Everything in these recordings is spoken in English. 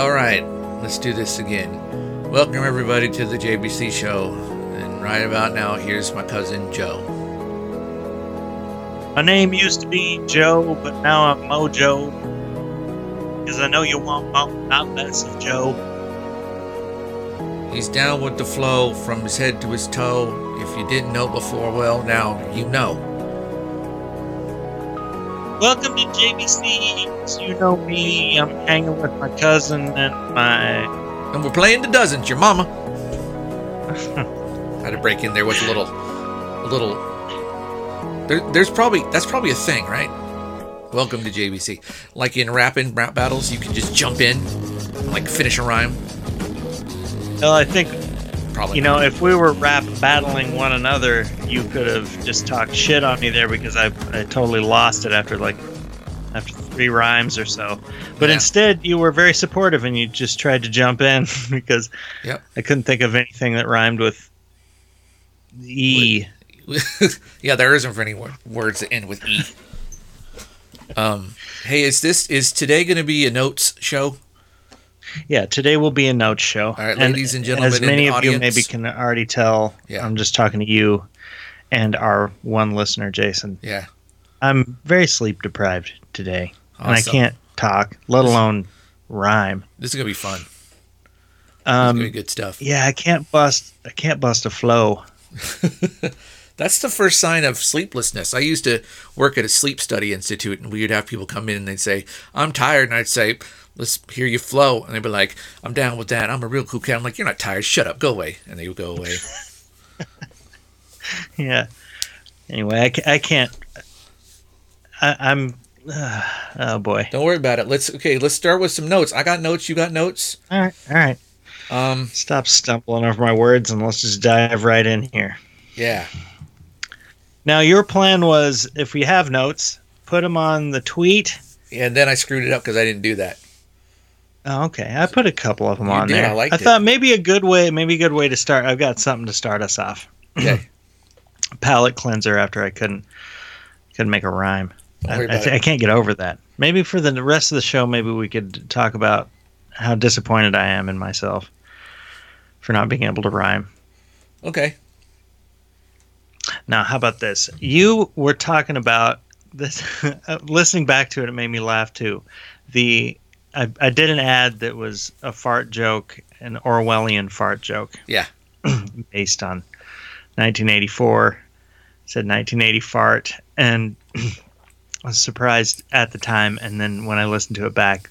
All right, let's do this again. Welcome everybody to the JBC show. And right about now, here's my cousin Joe. My name used to be Joe, but now I'm Mojo. Because I know you want not less of Joe. He's down with the flow from his head to his toe. If you didn't know before, well, now you know. Welcome to JBC. You know me, I'm hanging with my cousin and my. And we're playing the dozens, your mama. Had to break in there with a little, a little. There, there's probably that's probably a thing, right? Welcome to JBC. Like in rapping rap battles, you can just jump in, and, like finish a rhyme. Well, I think, Probably. you know, if we were rap battling one another, you could have just talked shit on me there because I, I totally lost it after like. After three rhymes or so, but Yeah. instead you were very supportive and you just tried to jump in because Yep. I couldn't think of anything that rhymed with E. yeah, there isn't any words that end with e. Um, hey, is this is today going to be a notes show? Yeah, today will be a note show. All right, ladies and gentlemen as in many the of you maybe can already tell, Yeah. I'm just talking to you and our one listener, Jason. Yeah, I'm very sleep deprived today, and I can't talk, let alone rhyme. this is going to be fun. It's going to be Um, good stuff. yeah, I can't bust. I can't bust a flow. That's the first sign of sleeplessness. I used to work at a sleep study institute, and we would have people come in and they'd say, "I'm tired," and I'd say, "Let's hear you flow," and they'd be like, "I'm down with that. I'm a real cool cat." I'm like, "You're not tired. Shut up. Go away," and they would go away. Yeah. Anyway, I, I can't. I, I'm. oh boy. Don't worry about it. Let's okay. Let's start with some notes. I got notes. You got notes. All right. All right. Um, Stop stumbling over my words and let's just dive right in here. yeah. Now, your plan was if we have notes, put them on the tweet. And then I screwed it up because I didn't do that. Oh, okay. I put a couple of them You on did, there. I liked it. thought maybe a good way, maybe a good way to start. I've got something to start us off. Okay. Palette cleanser after I couldn't couldn't make a rhyme. I, I, I can't get over that. Maybe for the rest of the show, maybe we could talk about how disappointed I am in myself for not being able to rhyme. Okay. Now, how about this? You were talking about this. listening back to it, it made me laugh too. The I, I did an ad that was a fart joke, an Orwellian fart joke. Yeah. based on 1984. Said 1980 fart, and I was surprised at the time, and then when I listened to it back,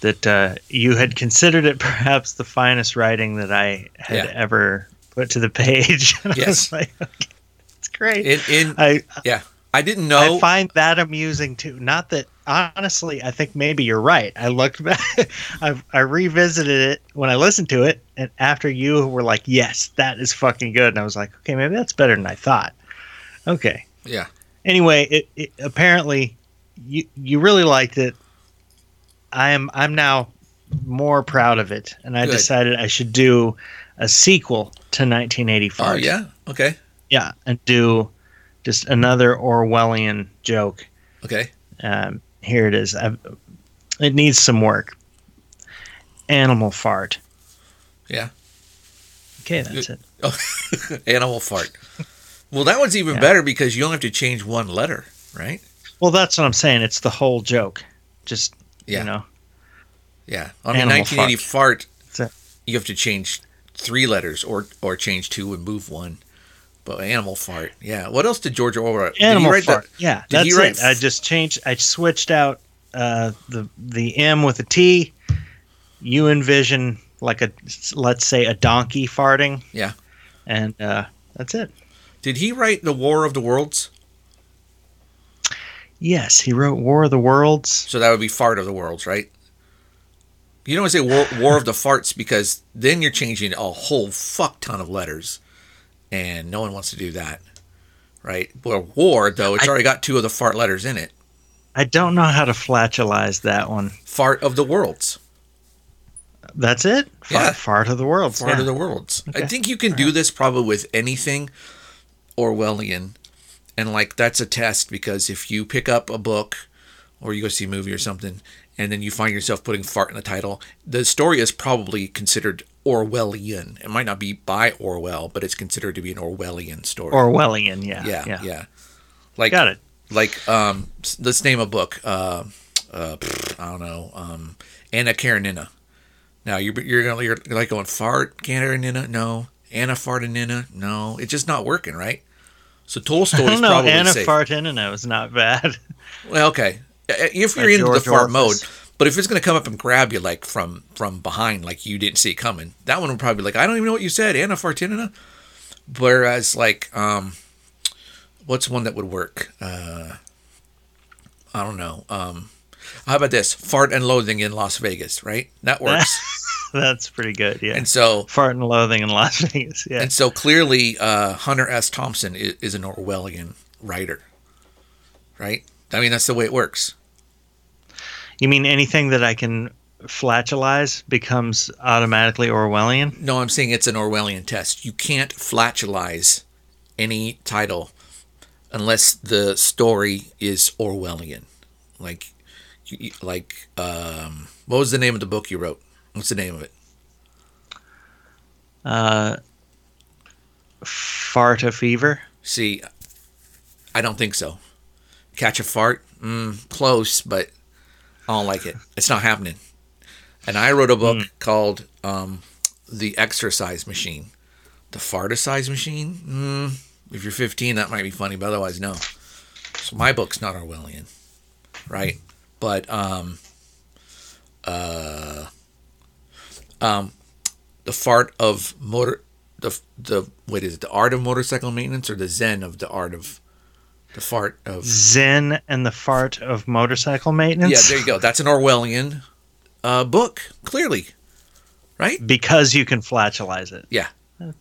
that uh, you had considered it perhaps the finest writing that I had Yeah. ever put to the page. And I Yes. was like, okay, great. In in I yeah. I didn't know. I find that amusing too. Not that honestly, I think maybe you're right. I looked back, I, I revisited it when I listened to it, and after you were like, "Yes, that is fucking good," and I was like, "Okay, maybe that's better than I thought." Okay. yeah. Anyway, it, it apparently you you really liked it. I am I'm now more proud of it, and I Good. decided I should do a sequel to 1985. Oh yeah. Okay. Yeah, and do just another Orwellian joke. Okay. Um, here it is. I've, it needs some work. Animal fart. Yeah. Okay, that's it. Oh, animal fart. Well, that one's even Yeah. better because you only have to change one letter, right? Well, that's what I'm saying. It's the whole joke. Just Yeah. you know, Yeah. On a 1980 fart, it. you have to change three letters or or change two and move one. But animal fart. Yeah. What else did George Orwell? animal write fart. that- yeah, did he that's write it. I just changed. I switched out uh, the the M with a T. You envision like a let's say a donkey farting. Yeah. and uh, that's it. Did he write the War of the Worlds? Yes, he wrote War of the Worlds. So that would be fart of the worlds, right? You don't say war, war of the farts because then you're changing a whole fuck ton of letters, and no one wants to do that, right? Well, war though, it's I- already got two of the fart letters in it. I don't know how to flatulize that one. Fart of the worlds, That's it. Fart, Yeah. fart of the worlds. fart yeah. of the worlds. I think you can do this probably with anything Orwellian, and like that's a test because if you pick up a book or you go see a movie or something, and then you find yourself putting fart in the title, the story is probably considered Orwellian. It might not be by Orwell, but it's considered to be an Orwellian story. Orwellian, yeah. yeah, Yeah. yeah, Like Got it. like um let's name a book uh uh i don't know um anna karenina now you're you're gonna you're like going fart karenina no anna fartinina no it's just not working right so I tolstoy's don't know. probably Anna safe Fartinina was not bad. well okay Uh, if you're into the fart mode Orwell. But if it's gonna come up and grab you like from from behind like you didn't see it coming that one would probably be like i don't even know what you said anna fartinina whereas like um what's one that would work uh I don't know. Um, how about this? Fart and loathing in Las Vegas, right? That works. That's pretty good. Yeah. and so, Fart and loathing in Las Vegas. Yeah. and so clearly, uh, Hunter S. Thompson is, is an Orwellian writer, right? I mean, that's the way it works. You mean anything that I can flatulize becomes automatically Orwellian? No, I'm saying it's an Orwellian test. You can't flatulize any title unless the story is Orwellian. Like, like, um, what was the name of the book you wrote? What's the name of it? Uh, fart a fever. See, I don't think so. Catch a fart? Mm, close, but I don't like it. It's not happening. And I wrote a book called um, The Exercise Machine. The Farticize Machine? Mm, if you're 15, that might be funny, but otherwise, no. So my book's not Orwellian, right? But um, uh, um, the fart of motor the the what is it the art of motorcycle maintenance or the zen of the art of the fart of Zen and the fart of motorcycle maintenance. yeah there you go that's an orwellian uh, book clearly right Because you can flatulize it. yeah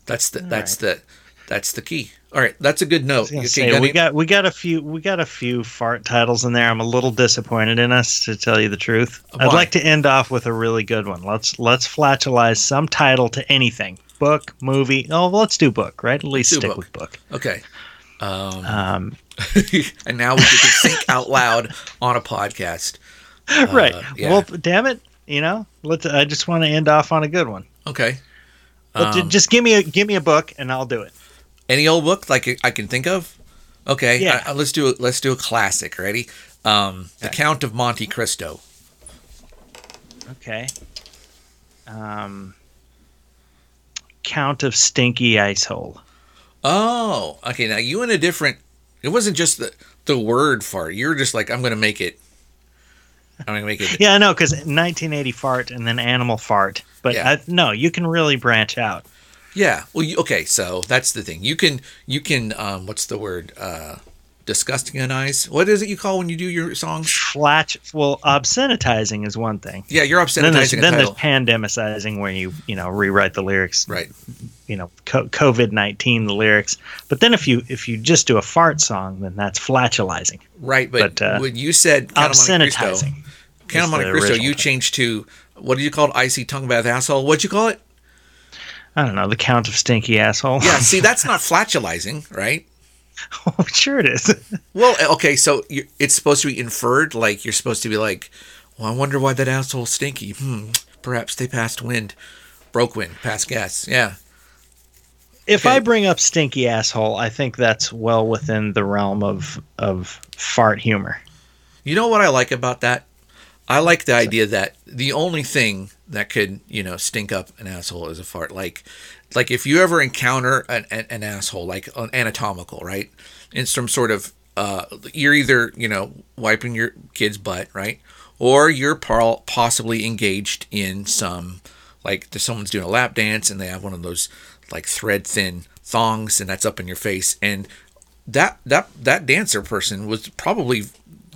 that's the that's the that's the key all right that's a good note Okay, say, got we any- got we got a few we got a few fart titles in there. I'm a little disappointed in us to tell you the truth. Why? I'd like to end off with a really good one. Let's let's flatulize some title to anything. Book, movie. Oh, well, let's do book, right? At least do stick book. with book. okay um, Um, and now we get to think out loud on a podcast right. Uh, yeah. Well, damn it, you know. Let's. I just want to end off on a good one. okay Um, just give me a give me a book and I'll do it. Any old book like I can think of? Okay, Yeah. uh, let's do a, let's do a classic. Ready? Um, the Count of Monte Cristo. Okay. Um, Count of Stinky Icehole. Oh, okay. Now you in a different. It wasn't just the the word fart. You're just like, I'm gonna make it. I'm gonna make it. Yeah, I know, because 1980 fart and then animal fart. But Yeah. I, no, you can really branch out. Yeah. Well, you, okay. So that's the thing. You can you can um, what's the word? Uh, eyes. What is it you call when you do your songs? Flat. Well, obscenitizing is one thing. Yeah, you're Then there's, obscenitizing a then there's pandemicizing where you you know rewrite the lyrics. Right. You know, COVID 19 the lyrics. But then if you if you just do a fart song, then that's flatulizing. Right. But, But, uh, when you said Count of Monte Cristo, Obscenitizing. Count of Monte Cristo, you changed to what do you call it? Icy tongue bath asshole. What'd you call it? I don't know the count of stinky asshole. Yeah. see, that's not flatulizing, right? oh, sure it is. Well, eh, okay, so it's supposed to be inferred, like you're supposed to be like, well, I wonder why that asshole's stinky. Hmm, perhaps they passed wind, broke wind, passed gas. Yeah, If Okay. I bring up stinky asshole, I think that's well within the realm of of fart humor. you know what I like about that? I like the idea that the only thing that could, you know, stink up an asshole is a fart. Like, like if you ever encounter an, an, an asshole, like an anatomical, right? In some sort of, uh, you're either, you know, wiping your kid's butt, right? Or you're par- possibly engaged in some, like, someone's doing a lap dance and they have one of those, like, thread thin thongs and that's up in your face. And that, that, that dancer person was probably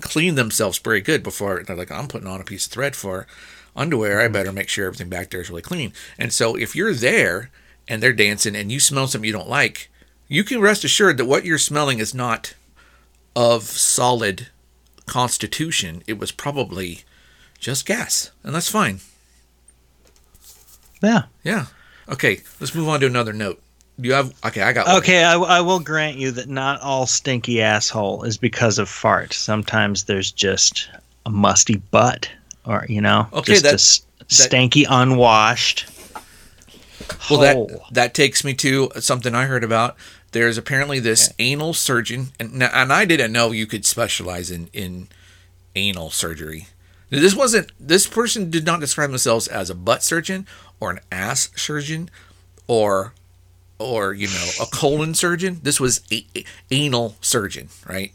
cleaned themselves very good before they're like, I'm putting on a piece of thread for underwear. I mm-hmm. better make sure everything back there is really clean. And so if you're there and they're dancing and you smell something you don't like, you can rest assured that what you're smelling is not of solid constitution. It was probably just gas. And that's fine. Yeah. Yeah. Okay, let's move on to another note. Do you have okay, I got one. Okay, I, I will grant you that not all stinky asshole is because of fart. Sometimes there's just a musty butt or you know, Okay, just a that's- s- stanky, unwashed. Well, hole. that that takes me to something I heard about. There's apparently this anal surgeon, and and I didn't know you could specialize in in anal surgery. This wasn't. This person did not describe themselves as a butt surgeon or an ass surgeon, or or you know a colon surgeon. This was a, a- anal surgeon, right?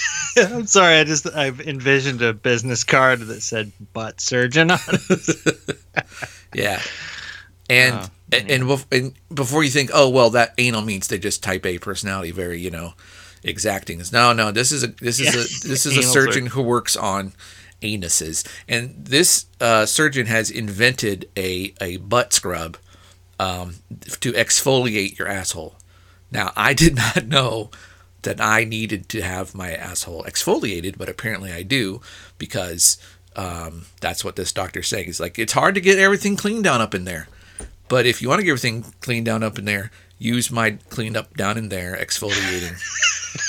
I'm sorry, I just I've envisioned a business card that said butt surgeon on it. Yeah. And, Oh, and, and and before you think, oh well, that anal means they just type A personality, very you know, exacting. No, no, this is a this is a this is a Anal surgeon who works on anuses, and this uh, surgeon has invented a a butt scrub um, to exfoliate your asshole. Now, I did not know that I needed to have my asshole exfoliated, but apparently I do because um, that's what this doctor's saying. He's like, it's hard to get everything cleaned down up in there, but if you want to get everything cleaned down up in there, use my cleaned up down in there exfoliating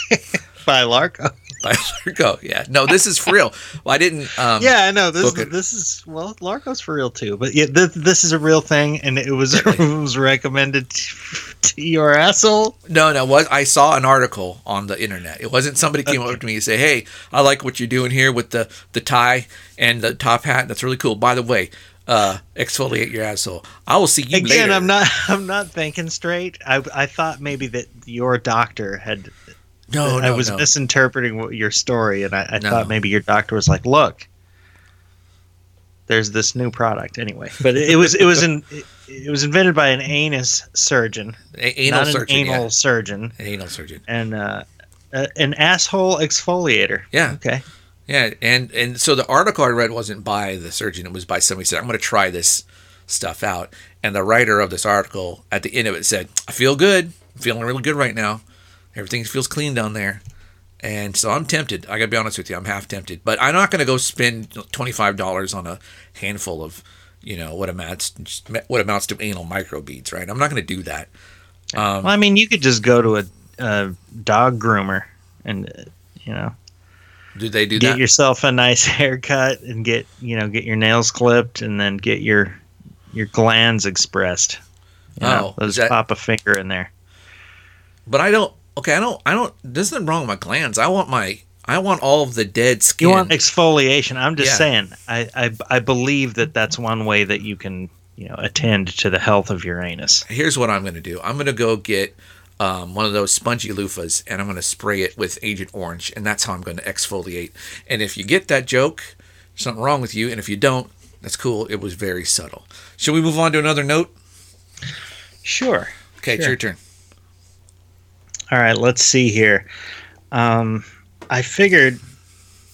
by Larko. by Largo. Yeah, no, this is for real. Well, I didn't. Um, Yeah, I know this. it. This is well, Larko's for real too. But yeah, this, this is a real thing, and it was it was recommended to, to your asshole. No, no. What I saw an article on the internet. It wasn't somebody came up to me and say, "Hey, I like what you're doing here with the the tie and the top hat. That's really cool. By the way, uh, exfoliate your asshole. I will see you Again, later." I'm not I'm not thinking straight. I I thought maybe that your doctor had. No, I was no. misinterpreting what, your story, and I, I No. thought maybe your doctor was like, "Look, there's this new product." Anyway, but it, it was it was in it, it was invented by an anus surgeon, A- anal not surgeon. an anal yeah. surgeon, An anal surgeon. and uh, uh, an asshole exfoliator. Yeah, Okay. yeah. And and so the article I read wasn't by the surgeon. It was by somebody who said, "I'm going to try this stuff out." And the writer of this article at the end of it said, "I feel good. I'm feeling really good right now. Everything feels clean down there." And so I'm tempted. I gotta be honest with you. I'm half tempted, but I'm not gonna go spend twenty five dollars on a handful of, you know, what amounts what amounts to anal microbeads. Right? I'm not gonna do that. Um, Well, I mean, you could just go to a, a dog groomer and uh, you know do they do get that? yourself a nice haircut and get you know get your nails clipped and then get your your glands expressed. You Oh, just that- pop a finger in there. but I don't. Okay, I don't. I don't. There's nothing wrong with my glands. I want my. I want all of the dead skin. You want exfoliation? I'm just Yeah. saying. I, I I believe that that's one way that you can you know attend to the health of your anus. Here's what I'm gonna do. I'm gonna go get. Um, one of those spongy loofahs, and I'm going to spray it with Agent Orange, and that's how I'm going to exfoliate. And if you get that joke, something wrong with you, and if you don't, that's cool. It was very subtle. Shall we move on to another note? Sure. Okay, it's your turn. All right, let's see here. Um, I figured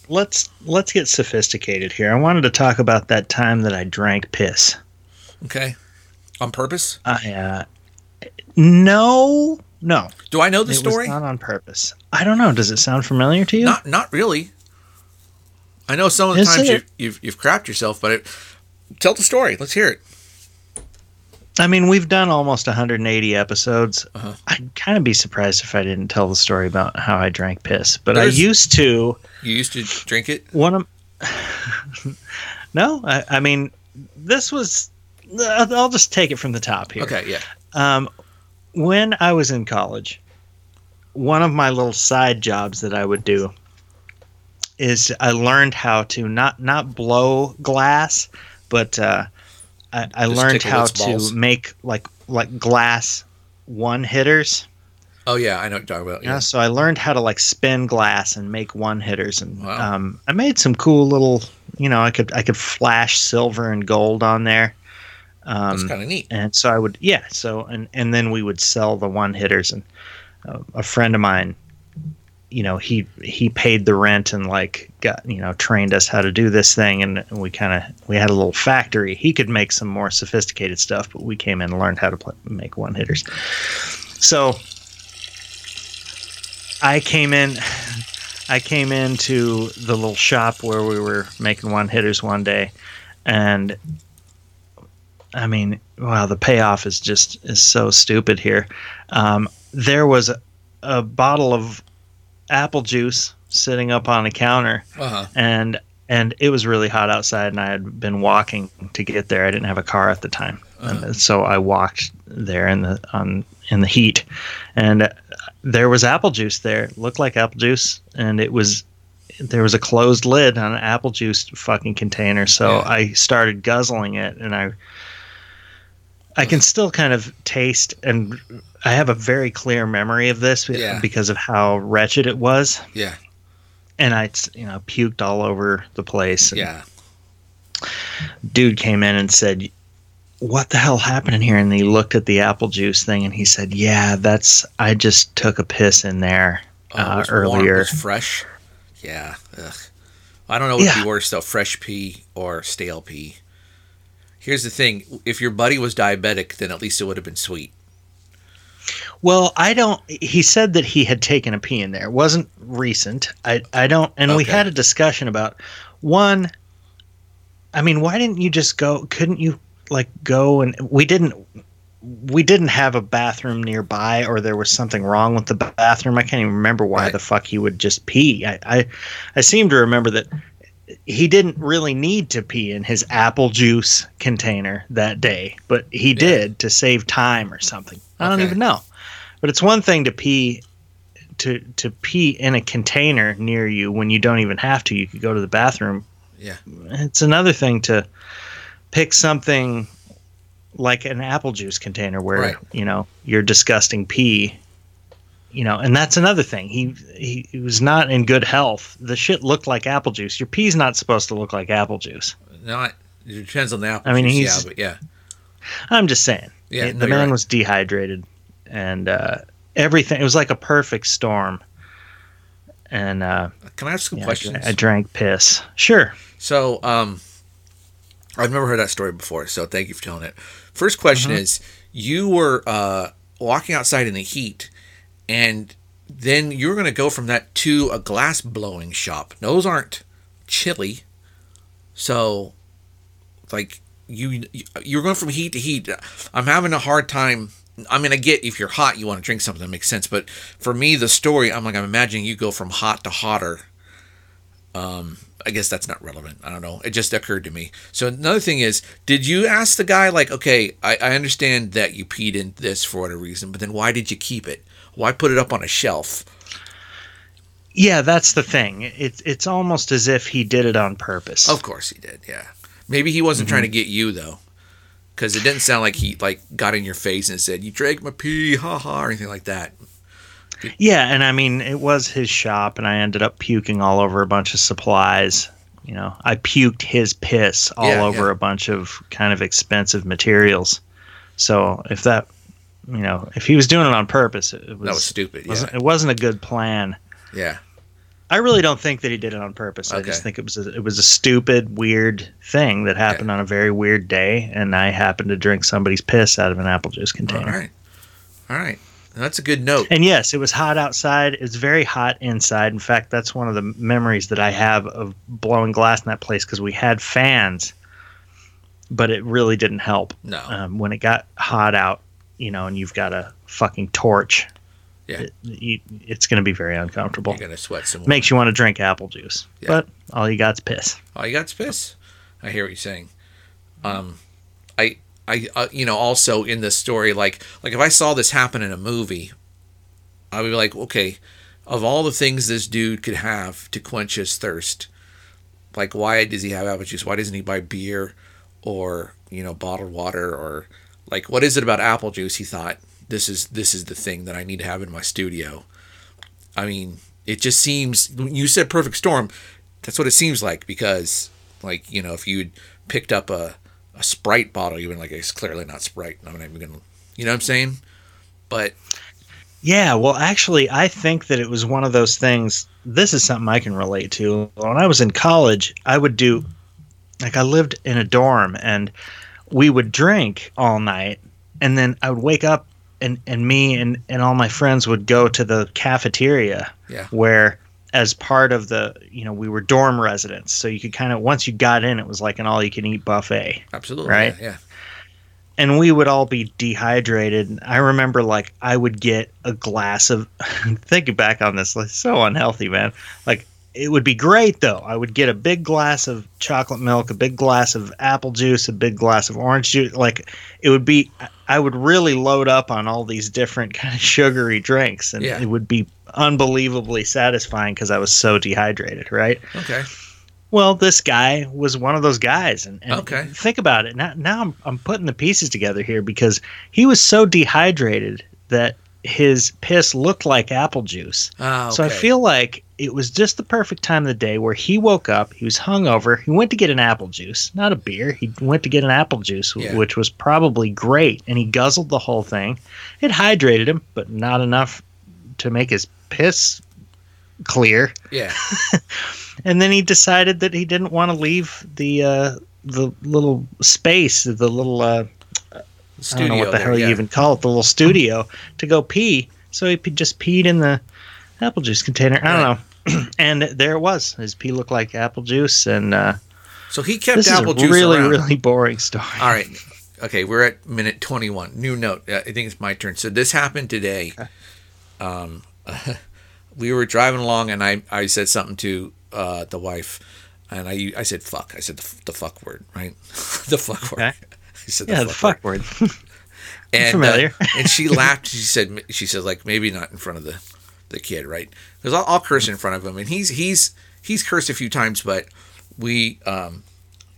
let's let's get sophisticated here. I wanted to talk about that time that I drank piss. Okay, on purpose. I uh, no, no, Do I know the it story? was not on purpose. I don't know. Does it sound familiar to you? Not, not really. I know some of the Is times it? you've, you've you've crapped yourself, but it, tell the story. Let's hear it. I mean, we've done almost 180 episodes. Uh-huh. I'd kind of be surprised if I didn't tell the story about how I drank piss. But There's- I used to. You used to drink it. One of no, I, I mean, this was. I'll I'll just take it from the top here. Okay, yeah. Um, when I was in college, one of my little side jobs that I would do is I learned how to not not blow glass, but uh, I, I learned how to make like like glass one hitters. Oh yeah, I know what you're talking about. Yeah. Yeah. So I learned how to like spin glass and make one hitters, and Wow. um, I made some cool little. You know, I could I could flash silver and gold on there. Um, That's kind of neat. and so I would yeah so and and then we would sell the one hitters and uh, a friend of mine you know he he paid the rent and like got you know trained us how to do this thing. And we kind of we had a little factory. He could make some more sophisticated stuff but we came in and learned how to play, make one hitters so I came in I came into the little shop where we were making one hitters one day. And I mean, wow, the payoff is just is so stupid here. Um, there was a, a bottle of apple juice sitting up on the counter, Uh huh. and and it was really hot outside, and I had been walking to get there. I didn't have a car at the time, and so I walked there in the on in the heat, and there was apple juice there. It looked like apple juice, and it was there was a closed lid on an apple juice fucking container. So Yeah. I started guzzling it, and I I can still kind of taste, and I have a very clear memory of this Yeah. because of how wretched it was, Yeah. and I you know puked all over the place. Yeah. dude came in and said, "What the hell happened in here?" And he looked at the apple juice thing, and he said, "Yeah, that's I just took a piss in there Oh, uh, warm, earlier." was fresh. Yeah. Ugh. I don't know what'd Yeah. be worse though, fresh pee or stale pee. Here's the thing: if your buddy was diabetic, then at least it would have been sweet. Well, I don't. He said that he had taken a pee in there. It wasn't recent. I I don't. And we had a discussion about one. I mean, why didn't you just go? Couldn't you like go and we didn't. We didn't have a bathroom nearby, or there was something wrong with the bathroom. I can't even remember why Right. the fuck he would just pee. I, I, I seem to remember that he didn't really need to pee in his apple juice container that day, but he did to save time or something. I don't even know. But it's one thing to pee to to pee in a container near you when you don't even have to. You could go to the bathroom. Yeah. It's another thing to pick something like an apple juice container where Right. you know your disgusting pee you know and that's another thing he, he he was not in good health the shit looked like apple juice your pee's not supposed to look like apple juice Not. It depends on the apple. I mean, juice, he's- yeah, but yeah, i'm just saying yeah. It- no, the man right. was dehydrated and uh everything it was like a perfect storm and uh Can I ask some yeah, I, questions? dra- I drank piss sure So, um, I've never heard that story before, so thank you for telling it. First question Mm-hmm. is: You were uh, walking outside in the heat, and then you're going to go from that to a glass blowing shop. Those aren't chilly, so like you you're going from heat to heat. I'm having a hard time. I mean, I get if you're hot, you want to drink something that makes sense, but for me, the story, I'm like, I'm imagining you go from hot to hotter. Um, I guess that's not relevant. I don't know. It just occurred to me. So another thing is, did you ask the guy like, okay, I, I understand that you peed in this for whatever reason, but then why did you keep it? Why put it up on a shelf? yeah that's the thing it's it's almost as if he did it on purpose Of course he did. Yeah. Maybe he wasn't trying mm-hmm. to get you though, because it didn't sound like he like got in your face and said you drank my pee, ha ha, or anything like that. Yeah, and I mean it was his shop, and I ended up puking all over a bunch of supplies. You know, I puked his piss all Yeah, over yeah. a bunch of kind of expensive materials. So if that, you know, if he was doing it on purpose, it was, That was stupid. Yeah. wasn't, it wasn't a good plan. Yeah. I really don't think that he did it on purpose. I just think it was a, it was a stupid, weird thing that happened on a very weird day, and I happened to drink somebody's piss out of an apple juice container. All right, all right, That's a good note. And yes, it was hot outside. It's very hot inside. In fact, that's one of the memories that I have of blowing glass in that place because we had fans, but it really didn't help. No. Um, when it got hot out, you know, and you've got a fucking torch, Yeah. it, you, it's going to be very uncomfortable. You're gonna sweat some more. Makes you want to drink apple juice, Yeah. but all you got's piss. Oh, you got piss. I hear what you're saying. Um, I, I, uh, you know, also in this story, like, like if I saw this happen in a movie, I would be like, okay, of all the things this dude could have to quench his thirst, like, why does he have apple juice? Why doesn't he buy beer, or you know, bottled water, or like, what is it about apple juice? He thought this is this is the thing that I need to have in my studio. I mean, it just seems you said perfect storm. That's what it seems like because, like, you know, if you'd picked up a, a Sprite bottle, you'd been like, it's clearly not Sprite. I'm not even gonna, you know what I'm saying? But Yeah, well, actually, I think that it was one of those things. This is something I can relate to. When I was in college, I would do, like, I lived in a dorm and we would drink all night. And then I would wake up and, and me and, and all my friends would go to the cafeteria yeah, where, as part of the, you know, we were dorm residents. So you could kind of, once you got in, it was like an all you can eat buffet absolutely, Right. Yeah, and we would all be dehydrated. And I remember like I would get a glass of thinking back on this, like so unhealthy, man. Like it would be great though. I would get a big glass of chocolate milk, a big glass of apple juice, a big glass of orange juice. Like it would be, I would really load up on all these different kind of sugary drinks, and Yeah. it would be unbelievably satisfying because I was so dehydrated. Right. Okay. Well, this guy was one of those guys, and, and Okay. think about it. Now, now I'm, I'm putting the pieces together here because he was so dehydrated that his piss looked like apple juice. Ah, So I feel like it was just the perfect time of the day where he woke up, he was hungover, he went to get an apple juice, not a beer. He went to get an apple juice, Yeah. which was probably great, and he guzzled the whole thing. It hydrated him, but not enough to make his piss clear. Yeah. And then he decided that he didn't want to leave the uh, the little space, the little uh, I don't know what the there, hell yeah. you even call it, the little studio, to go pee. So he just peed in the apple juice container. I don't know. and there it was. His pee looked like apple juice, and uh, So he kept this apple is a juice really, around. really boring story. All right. Okay, we're at minute 21. New note. I think it's my turn. So this happened today. Um, we were driving along, and I, I said something to uh, the wife, and I I said fuck. I said the, the fuck word, right? the fuck word. I said Yeah, the fuck word. and, familiar. uh, and she laughed. She said, she said, like maybe not in front of the, the kid, right? Because I'll, I'll curse in front of him, and he's he's he's cursed a few times, but we, um,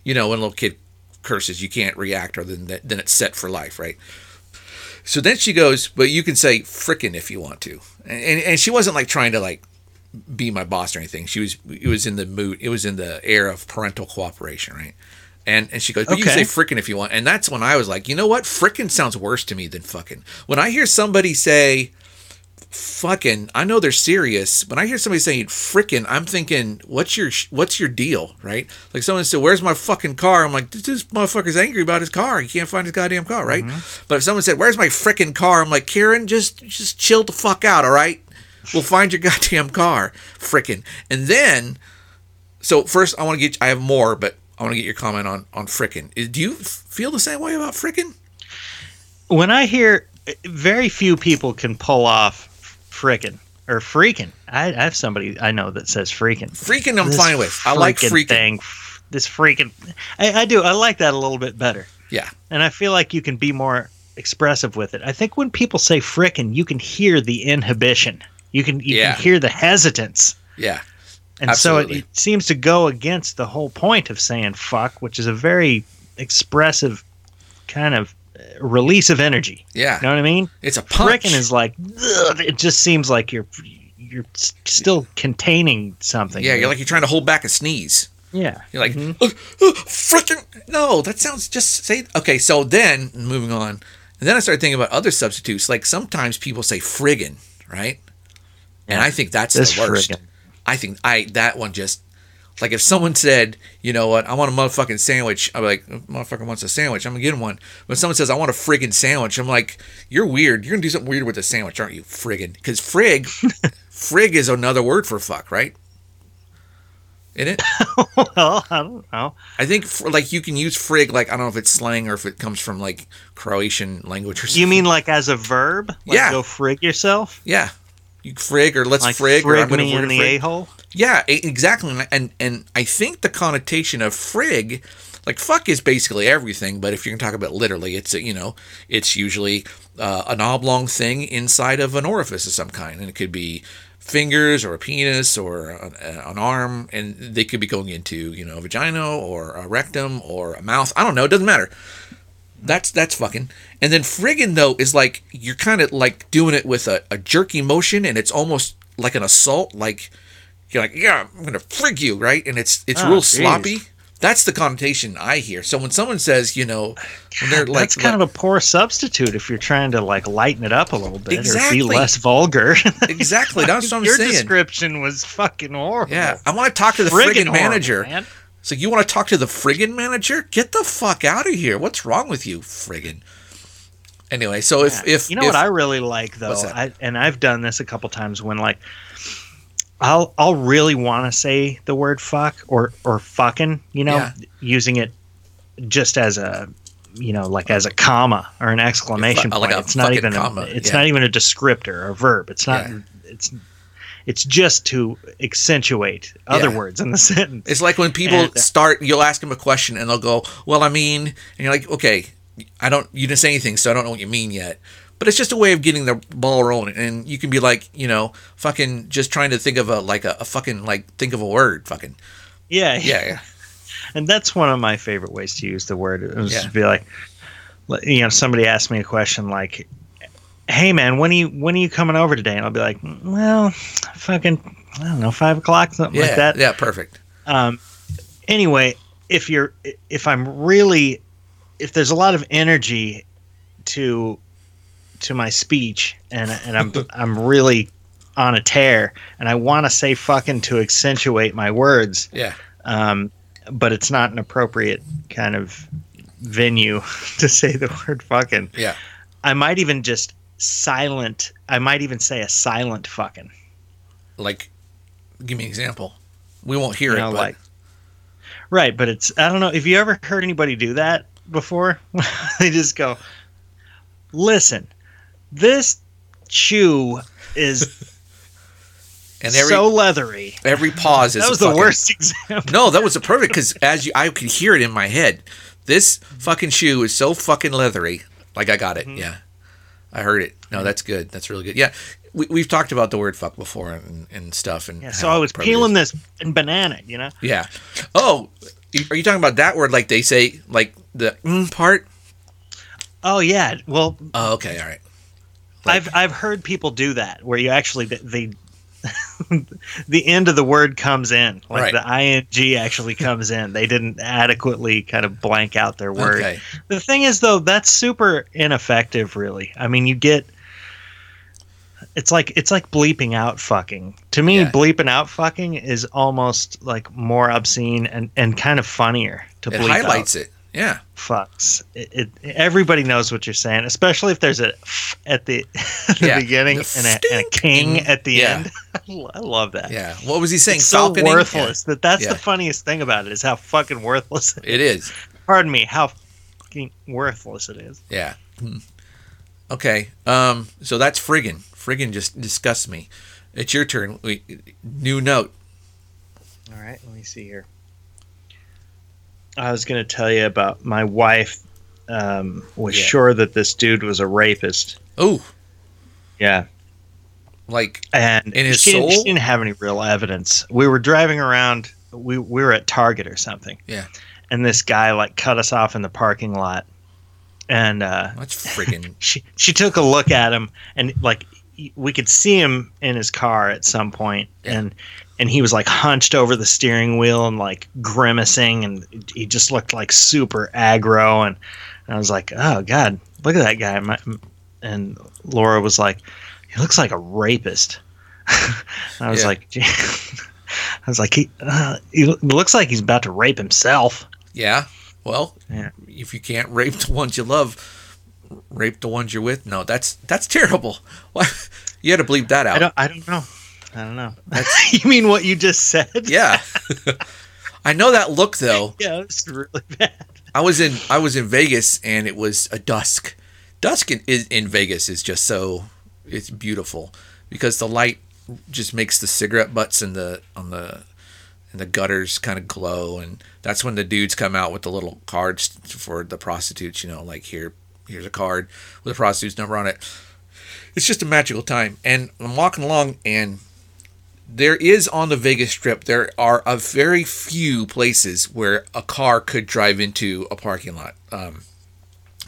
you know, when a little kid curses, you can't react, or then that, then it's set for life, right? So then she goes, but you can say frickin' if you want to, and, and and she wasn't like trying to like be my boss or anything. She was it was in the mood, it was in the air of parental cooperation, right? And and she goes, but you Okay. can say frickin' if you want. And that's when I was like, you know what? Frickin' sounds worse to me than fucking. When I hear somebody say fucking, I know they're serious. When I hear somebody saying frickin', I'm thinking, what's your what's your deal, right? Like someone said, "Where's my fucking car?" I'm like, this, this motherfucker's angry about his car. He can't find his goddamn car, right? Mm-hmm. But if someone said, "Where's my frickin' car?" I'm like, Karen, just just chill the fuck out, all right? We'll find your goddamn car, frickin'. And then, so first, I want to get, I have more, but I want to get your comment on on frickin'. Do you feel the same way about frickin'? when I hear eh, very few people can pull off frickin' or freaking. I, I have somebody I know that says freaking. Freaking, I'm This fine with. I like freaking. thing. This freaking. I, I do. I like that a little bit better. Yeah. And I feel like you can be more expressive with it. I think when people say frickin', you can hear the inhibition. You can you Yeah. can hear the hesitance. Yeah. And so it, it seems to go against the whole point of saying fuck, which is a very expressive kind of uh, release of energy. Yeah. You know what I mean? It's a punch. Frickin' is like ugh, it just seems like you're you're still containing something. yeah, you're like you're trying to hold back a sneeze. yeah. You're like, Mhm. "Uh, uh, frickin' no, that sounds just say okay. So then moving on, and then I started thinking about other substitutes. Like sometimes people say friggin', right? And I think that's This the worst. friggin'. I think I that one just like if someone said, you know what, I want a motherfucking sandwich, I'm like, motherfucker wants a sandwich, I'm gonna get him one. But someone says I want a friggin' sandwich, I'm like, you're weird. You're gonna do something weird with a sandwich, aren't you? Friggin', because frig, frig is another word for fuck, right? In it, well, I don't know. I think fr- like you can use frig like I don't know if it's slang or if it comes from like Croatian language or something. You mean like as a verb? Like Yeah. Go frig yourself. yeah? You frig or let's Like frig, or I'm frig gonna me in the a hole. Yeah, exactly. And- And and I think the connotation of frig, like fuck, is basically everything. But if you're gonna talk about literally, it's a, you know, it's usually uh, an oblong thing inside of an orifice of some kind, and it could be fingers or a penis or an, an arm, and they could be going into you know a vagina or a rectum or a mouth. I don't know. It doesn't matter. That's that's fucking. And then friggin' though is like you're kind of like doing it with a, a jerky motion, and it's almost like an assault. Like you're like, yeah, I'm gonna frig you, right? And it's it's Oh, real geez. sloppy. That's the connotation I hear. So when someone says, you know, when they're like, That's kind of a poor substitute if you're trying to like lighten it up a little bit or Exactly. be less vulgar. exactly that's what I'm Your saying. Your description was fucking horrible. Yeah, I want to talk to the Friggin' friggin' horrible, manager. man. So you want to talk to the friggin' manager? Get the fuck out of here! What's wrong with you, friggin'? Anyway, so if Yeah. if you know if, what I really like though, I, and I've done this a couple times when like I'll I'll really want to say the word fuck or or fucking, you know, Yeah. using it just as a you know like as a comma or an exclamation Like point. a it's not even comma, a, it's yeah. not even a descriptor or a verb. It's not Yeah. it's It's just to accentuate other Yeah. words in the sentence. It's like when people And- uh, start, you'll ask them a question and they'll go, "Well, I mean," and you're like, "Okay, I don't, you didn't say anything, so I don't know what you mean yet." But it's just a way of getting the ball rolling, and you can be like, you know, fucking just trying to think of a like a, a fucking like think of a word, fucking yeah, yeah, yeah, and that's one of my favorite ways to use the word. It was Yeah. to be like, like, you know, somebody asked me a question like, "Hey, man, when are you when are you coming over today?" And I'll be like, "Well, fucking, I don't know, five o'clock, something yeah, like that." yeah, perfect. Um, anyway, if you're if I'm really if there's a lot of energy to to my speech and and I'm I'm really on a tear and I want to say fucking to accentuate my words, Yeah, um, but it's not an appropriate kind of venue to say the word fucking. yeah, I might even just silent. I might even say a silent fucking. like, give me an example. We won't hear You it, know, but like right, but it's I don't know. Have you ever heard anybody do that before? they just go, "Listen, this shoe is and every so leathery." every pause is That was the fucking- worst example. No, that was a perfect because as you, I could hear it in my head. This fucking shoe is so fucking leathery. Like I got it. Mm-hmm. Yeah, I heard it. No, that's good. That's really good. Yeah, we, we've talked about the word fuck before and, and stuff. And Yeah, so I was peeling is. this and banana, you know. Yeah. Oh, are you talking about that word? Like they say, like the mm part? Oh yeah, well, Oh, okay. All right. Like- I've I've heard people do that where you actually they the end of the word comes in like Right. the ing actually comes in. They didn't adequately kind of blank out their word. Okay. The thing is though, that's super ineffective really. I mean, you get it's like it's like bleeping out fucking. To me, Yeah. bleeping out fucking is almost like more obscene and and kind of funnier to It bleep highlights out it. Yeah. fucks. It, it everybody knows what you're saying, especially if there's a f at the, the Yeah, beginning the and a, and a king at the Yeah. end. I love that. Yeah. What was he saying? It's so worthless that that's Yeah. the funniest thing about it is how fucking worthless. It Yeah, it is. Pardon me, how fucking worthless it is. Yeah. Hmm. Okay. Um. So that's friggin. Friggin just disgusts me. It's your turn. We, new note. All right, let me see here. I was going to tell you about my wife. Um, was Yeah. sure that this dude was a rapist. Oh, Yeah, like and In his she, didn't, she didn't have any real evidence. We were driving around. We we were at Target or something. Yeah. And this guy like cut us off in the parking lot, and uh, that's friggin. she she took a look at him, and like we could see him in his car at some point, Yeah. and and he was like hunched over the steering wheel and like grimacing, and he just looked like super aggro, and, and I was like, oh god, look at that guy, My, and Laura was like, he looks like a rapist. I was Yeah. like, I was like, he, uh, he looks like he's about to rape himself. yeah. Well, Yeah. if you can't rape the ones you love, rape the ones you're with. No, that's that's terrible. Why? You had to bleep that out. I don't, I don't know. I don't know. you mean what you just said? yeah. I know that look though. Yeah, it's really bad. I was in I was in Vegas and it was a dusk. Dusk in, in, in Vegas is just so it's beautiful because the light just makes the cigarette butts and the on the and the gutters kind of glow and that's when the dudes come out with the little cards for the prostitutes, you know, like here here's a card with a prostitute's number on it. It's just a magical time and I'm walking along and there is on the Vegas Strip, there are a very few places where a car could drive into a parking lot. Um,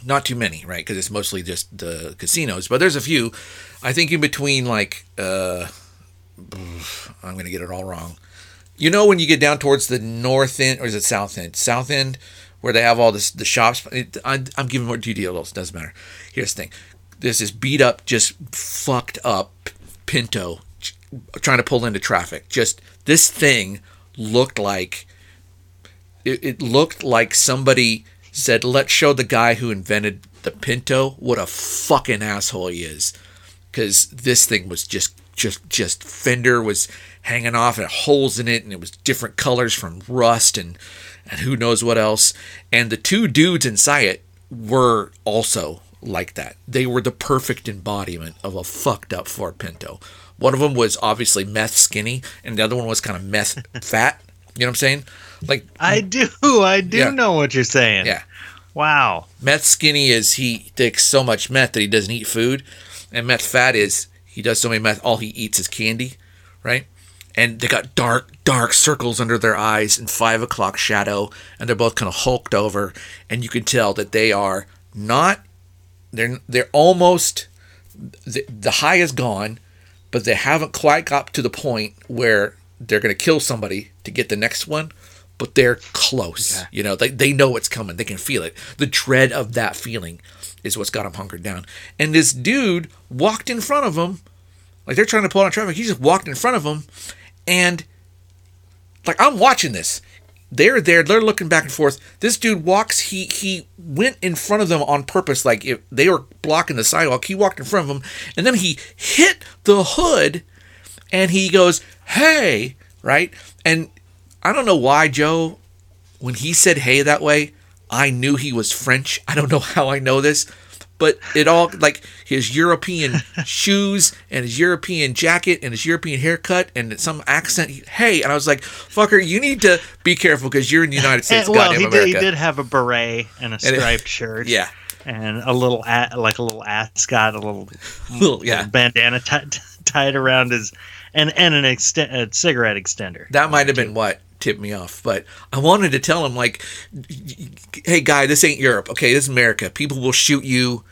not too many, right? Because it's mostly just the casinos, but there's a few. I think in between, like, uh, I'm going to get it all wrong. You know, when you get down towards the north end, or is it south end? South end, where they have all this, the shops. It, I, I'm giving more details, doesn't matter. Here's the thing there's this beat up, just fucked up Pinto trying to pull into traffic. Just this thing looked like it, it looked like somebody said, "Let's show the guy who invented the Pinto what a fucking asshole he is," because this thing was just just just fender was hanging off and holes in it, and it was different colors from rust and and who knows what else. And the two dudes inside it were also like that. They were the perfect embodiment of a fucked up Ford Pinto. One of them was obviously meth skinny, and the other one was kind of meth fat. You know what I'm saying? Like I do. I do Yeah. know what you're saying. yeah, Wow. meth skinny is he takes so much meth that he doesn't eat food, and meth fat is he does so many meth all he eats is candy, right? And they got dark, dark circles under their eyes and five o'clock shadow, and they're both kind of hulked over, and you can tell that they are not. They're they're almost the, the high is gone, but they haven't quite got to the point where they're going to kill somebody to get the next one. But they're close. You know, they, they know it's coming. They can feel it. The dread of that feeling is what's got them hunkered down. And this dude walked in front of them, like they're trying to pull out traffic. He just walked in front of them, and like I'm watching this. They're there. They're looking back and forth. This dude walks. He he went in front of them on purpose. Like if they were blocking the sidewalk, he walked in front of them, and then he hit the hood, and he goes, "Hey!" Right? And I don't know why Joe, when he said "Hey" that way, I knew he was French. I don't know how I know this, but it all like his European shoes and his European jacket and his European haircut and some accent. Hey, and I was like, "Fucker, you need to be careful because you're in the United States, And- well, goddamn he did, he did have a beret and a And it- striped shirt. Yeah, And a little, a, like a little ascot, a little, Little- yeah. little bandana ti- tied around his, and and an exten- a cigarette extender. that might have been what tipped me off. But I wanted to tell him like, "Hey, guy, this ain't Europe. Okay, this is America. People will shoot you."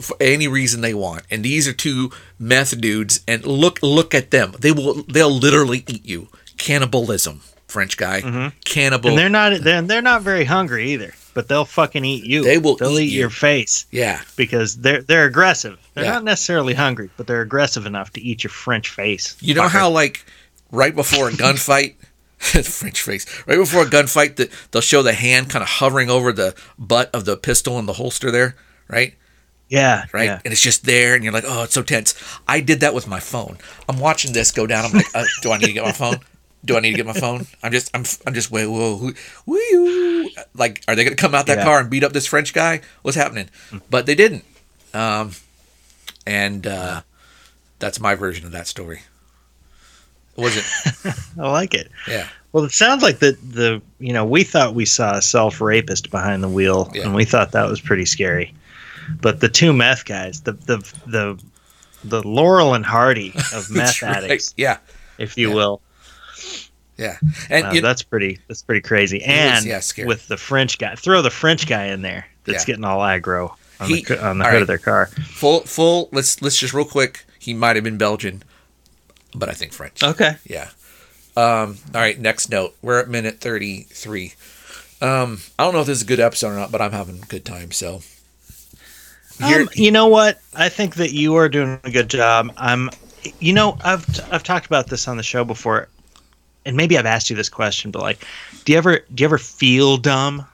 For any reason they want, and these are two meth dudes, and look, look at them. They will, they'll literally eat you. Cannibalism, French guy. Mm-hmm. Cannibal. And they're not they're, they're not very hungry either, but they'll fucking eat you. They will They'll eat eat, you. your face yeah, because they're they're aggressive. They're Yeah. not necessarily hungry, but they're aggressive enough to eat your French face. You know fucker. how like right before a gunfight, French face, right before a gunfight, that they'll show the hand kind of hovering over the butt of the pistol in the holster there, right? Yeah, Right, yeah. and it's just there, and you're like, oh, it's so tense. I did that with my phone. I'm watching this go down. I'm like, uh, do I need to get my phone? Do I need to get my phone? I'm just, I'm, I'm just, wait, whoa, who, woo, like, are they gonna come out that Yeah. car and beat up this French guy? What's happening? But they didn't. Um, and uh, that's my version of that story. Wasn't. I like it. Yeah. Well, it sounds like the the you know we thought we saw a self rapist behind the wheel, Yeah. and we thought that was pretty scary. But the two meth guys, the the the the Laurel and Hardy of meth Right. addicts, Yeah. if you Yeah. will, Yeah. And uh, you, that's pretty that's pretty crazy. is, And yeah, scary. with the French guy, throw the French guy in there that's Yeah. getting all aggro on He- the on the hood right. of their car. full, full. Let's let's just real quick. He might have been Belgian, but I think French. Okay. Yeah. Um, all right, next note. We're at minute 33. Um, I don't know if this is a good episode or not, but I'm having a good time. So, Um, you know what? I think that you are doing a good job. I'm. You know, I've I've talked about this on the show before, and maybe I've asked you this question, but like, do you ever do you ever feel dumb?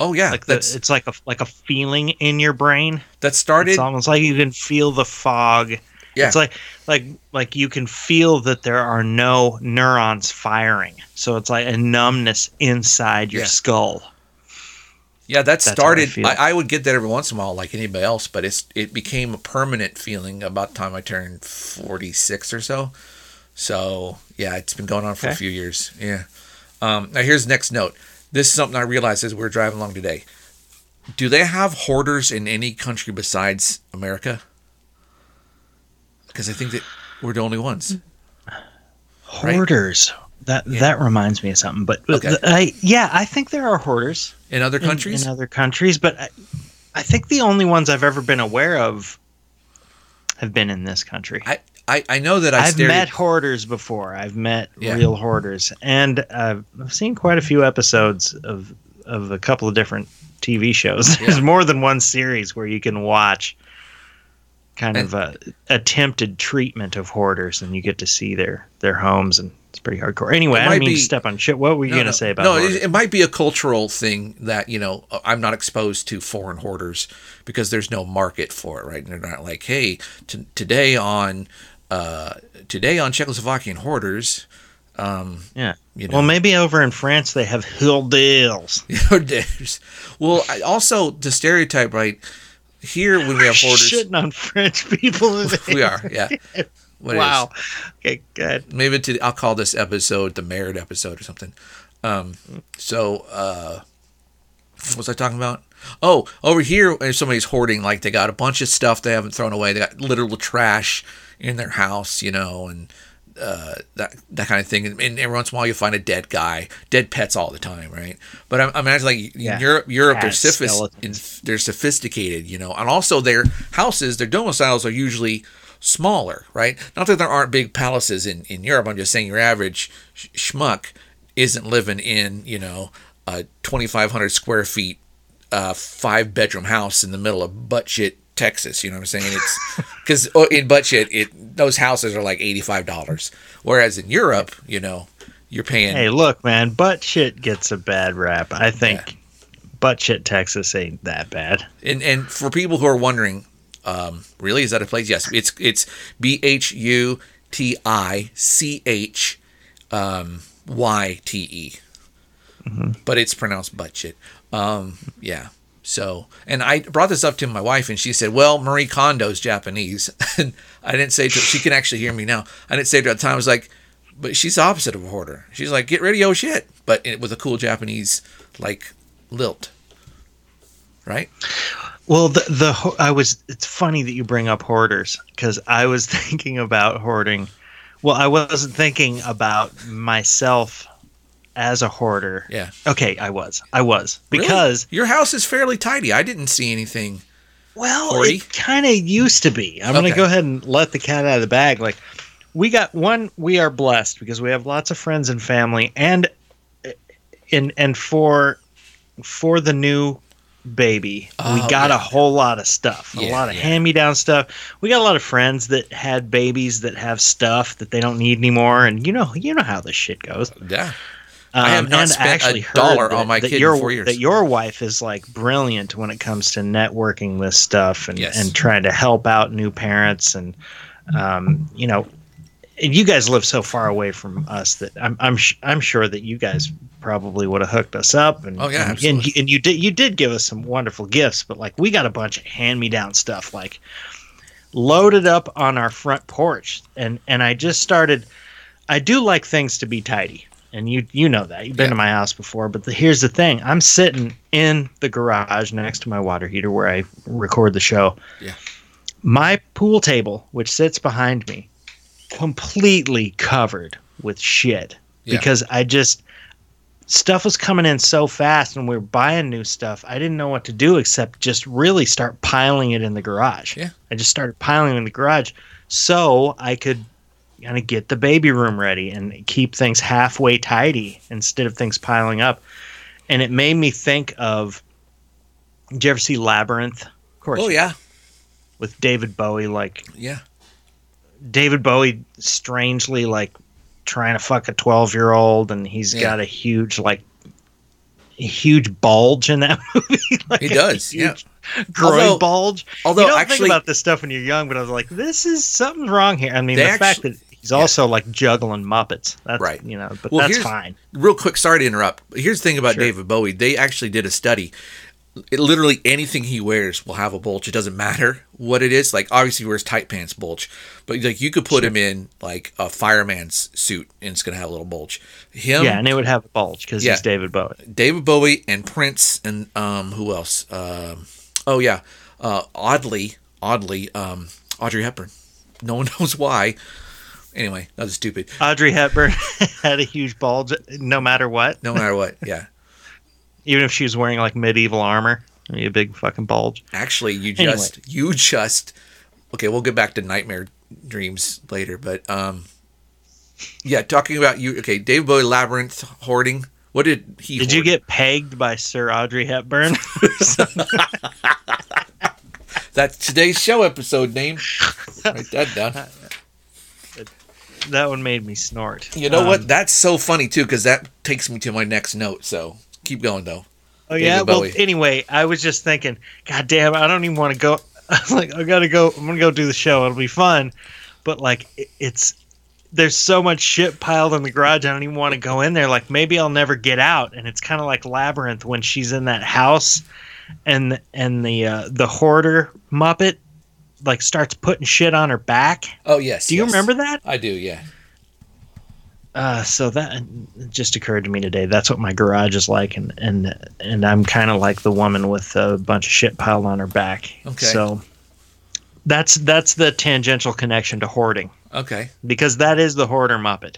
oh yeah, Like the, it's like a like a feeling in your brain. that started. It's almost like you can feel the fog. Yeah. It's like like like you can feel that there are no neurons firing. So it's like a numbness inside your Yeah. skull. Yeah, that That's how I started. I, I would get that every once in a while, like anybody else, but it's it became a permanent feeling about the time I turned forty six or so. So yeah, it's been going on for a few years. Yeah. Um, now here's the next note. This is something I realized as we are driving along today. Do they have hoarders in any country besides America? Because I think that we're the only ones. Right. That Yeah. that reminds me of something. But, but Okay. I, yeah, I think there are hoarders. In other in- countries? in, other countries, but I, I think the only ones I've ever been aware of have been in this country. I, I, I know that I I've stared met at- hoarders before. I've met Yeah. real hoarders, and uh, I've seen quite a few episodes of of a couple of different TV shows. Yeah. There's more than one series where you can watch kind And- of a attempted treatment of hoarders, and you get to see their their homes, and it's pretty hardcore. Anyway, I don't mean be- to step on shit. What were you No, gonna no. say about no it, it might be a cultural thing that you know i'm not exposed to foreign hoarders because there's no market for it right and they're not like hey t- today on uh today on czechoslovakian hoarders um yeah. you know Well, maybe over in France they have know there's well I, also the stereotype right here when we have hoarders Shitting on French people. we are yeah What is? wow. Okay, good. maybe to I'll call this episode the merit episode or something. Um, so uh, what was I talking about? Oh, over here, if somebody's hoarding, like they got a bunch of stuff they haven't thrown away. They got literal trash in their house, you know, and uh, that that kind of thing. And, and every once in a while, you find a dead guy, dead pets all the time, right? But I, I imagine like Yeah. in Europe, Europe they're, Cats, in, they're sophisticated, you know, and also their houses, their domiciles are usually smaller, right? Not that there aren't big palaces in, in Europe. I'm just saying your average sh- schmuck isn't living in, you know, a 2,500 square feet, uh, five bedroom house in the middle of butt shit Texas. You know what I'm saying? It's because in butt shit, it those houses are like $85. Whereas in Europe, you know, you're paying. Hey, look, man, butt shit gets a bad rap. I think butt shit Texas ain't that bad. And and for people who are wondering, um, really is that a place? Yes, it's it's B H U T I C H um, Y T E, but it's pronounced butt shit. Um, yeah. So, and I brought this up to my wife, and she said, "Well, Marie Kondo's Japanese." and I didn't say to she can actually hear me now. I didn't say to her at the time. I was like, "But she's the opposite of a hoarder. She's like, get rid of your shit, but it, with a cool Japanese like lilt, right?" Well, the the I was. It's funny that you bring up hoarders because I was thinking about hoarding. Well, I wasn't thinking about myself as a hoarder. Yeah. Okay, I was. I was Really? because your house is fairly tidy. I didn't see anything. well, 40? it kind of used to be. I'm going to go ahead and let the cat out of the bag. Like we got one. We are blessed because we have lots of friends and family, and and and for for the new baby, we Oh, got yeah. a whole lot of stuff, a lot of yeah. hand me down stuff. We got a lot of friends that had babies that have stuff that they don't need anymore, and you know, you know how this shit goes. Yeah. I have Um, not spent a actually heard dollar that- on my kid in your, four years. That your wife is like brilliant when it comes to networking this stuff and, Yes. and trying to help out new parents and um, you know, and you guys live so far away from us that I'm I'm sh- I'm sure that you guys probably would have hooked us up and Oh, yeah, and, and, and you did you did give us some wonderful gifts but like we got a bunch of hand me down stuff like loaded up on our front porch and and I just started I do like things to be tidy and you you know that you've been Yeah. to my house before but the, here's the thing I'm sitting in the garage next to my water heater where I record the show Yeah. my pool table which sits behind me completely covered with shit Yeah. because I just stuff was coming in so fast and we were buying new stuff. I didn't know what to do except just really start piling it in the garage. Yeah. I just started piling it in the garage so I could kind of get the baby room ready and keep things halfway tidy instead of things piling up. And it made me think of did you ever see Labyrinth? Of course. Oh yeah. With David Bowie like Yeah. David Bowie strangely like trying to fuck a 12 year old and he's Yeah. got a huge like a huge bulge in that movie like He does, yeah. groin Although- bulge although you don't actually- think about this stuff when you're young but i was like this is something's wrong here i mean the fact that he's also like juggling muppets that's Right. you know but Well, that's fine Real quick, sorry to interrupt. Here's the thing about Sure. David Bowie. They actually did a study. It, literally anything he wears will have a bulge. It doesn't matter what it is. Like obviously he wears tight pants bulge, but like you could put him in like a fireman's suit and it's gonna have a little bulge. Him, yeah and it would have a bulge because Yeah. he's david bowie David Bowie and Prince and um who else? Um oh yeah. Uh oddly, oddly, um Audrey Hepburn. No one knows why. Anyway, that was stupid. audrey hepburn had a huge bulge no matter what No matter what. Yeah. Even if she was wearing like medieval armor it'd be a big fucking bulge Actually, you Anyway. just you just okay. We'll get back to nightmare dreams later, but um, yeah, talking about you. Okay, David Bowie, Labyrinth, hoarding. What did he? Did you get pegged by Sir Audrey Hepburn? That's today's show episode name. Write that down. that one made me snort. You know Um, what? That's so funny too, because that takes me to my next note. So keep going though. Oh yeah. David Well, Bowie. anyway, I was just thinking, God damn, I don't even want to go. I was like, I gotta go. I'm gonna go do the show. It'll be fun. But like, it's there's so much shit piled in the garage. I don't even want to go in there. Like maybe I'll never get out. And it's kind of like labyrinth when she's in that house, and and the uh, the hoarder Muppet like starts putting shit on her back. Oh yes. Do you yes. remember that? I do. Yeah. Uh, so that just occurred to me today. That's what my garage is like, and and and I'm kind of like the woman with a bunch of shit piled on her back. Okay. So that's that's the tangential connection to hoarding Okay. because that is the hoarder muppet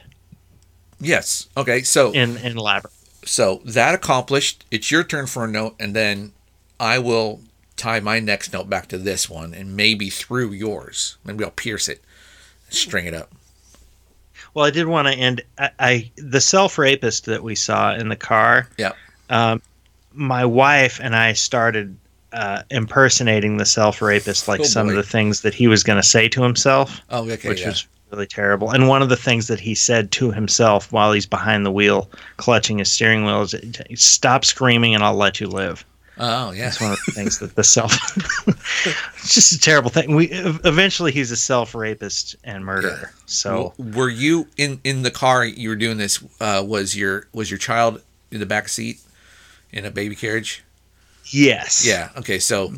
Yes. Okay. So in in Labyrinth. so that accomplished. It's your turn for a note, and then I will tie my next note back to this one, and maybe through yours. Maybe I'll pierce it, string it up. Well, I did want to end. I, I the self rapist that we saw in the car. Yeah. Um, my wife and I started uh, impersonating the self rapist, like Oh, some boy. of the things that he was going to say to himself, Oh, okay. which yeah. was really terrible. And one of the things that he said to himself while he's behind the wheel, clutching his steering wheel, is "Stop screaming, and I'll let you live." Oh, yeah. That's one of the things that the self. it's just a terrible thing. We eventually he's a self rapist and murderer. So. W- were you in in the car? You were doing this. Uh, was your was your child in the back seat in a baby carriage? Yes. Yeah. Okay. So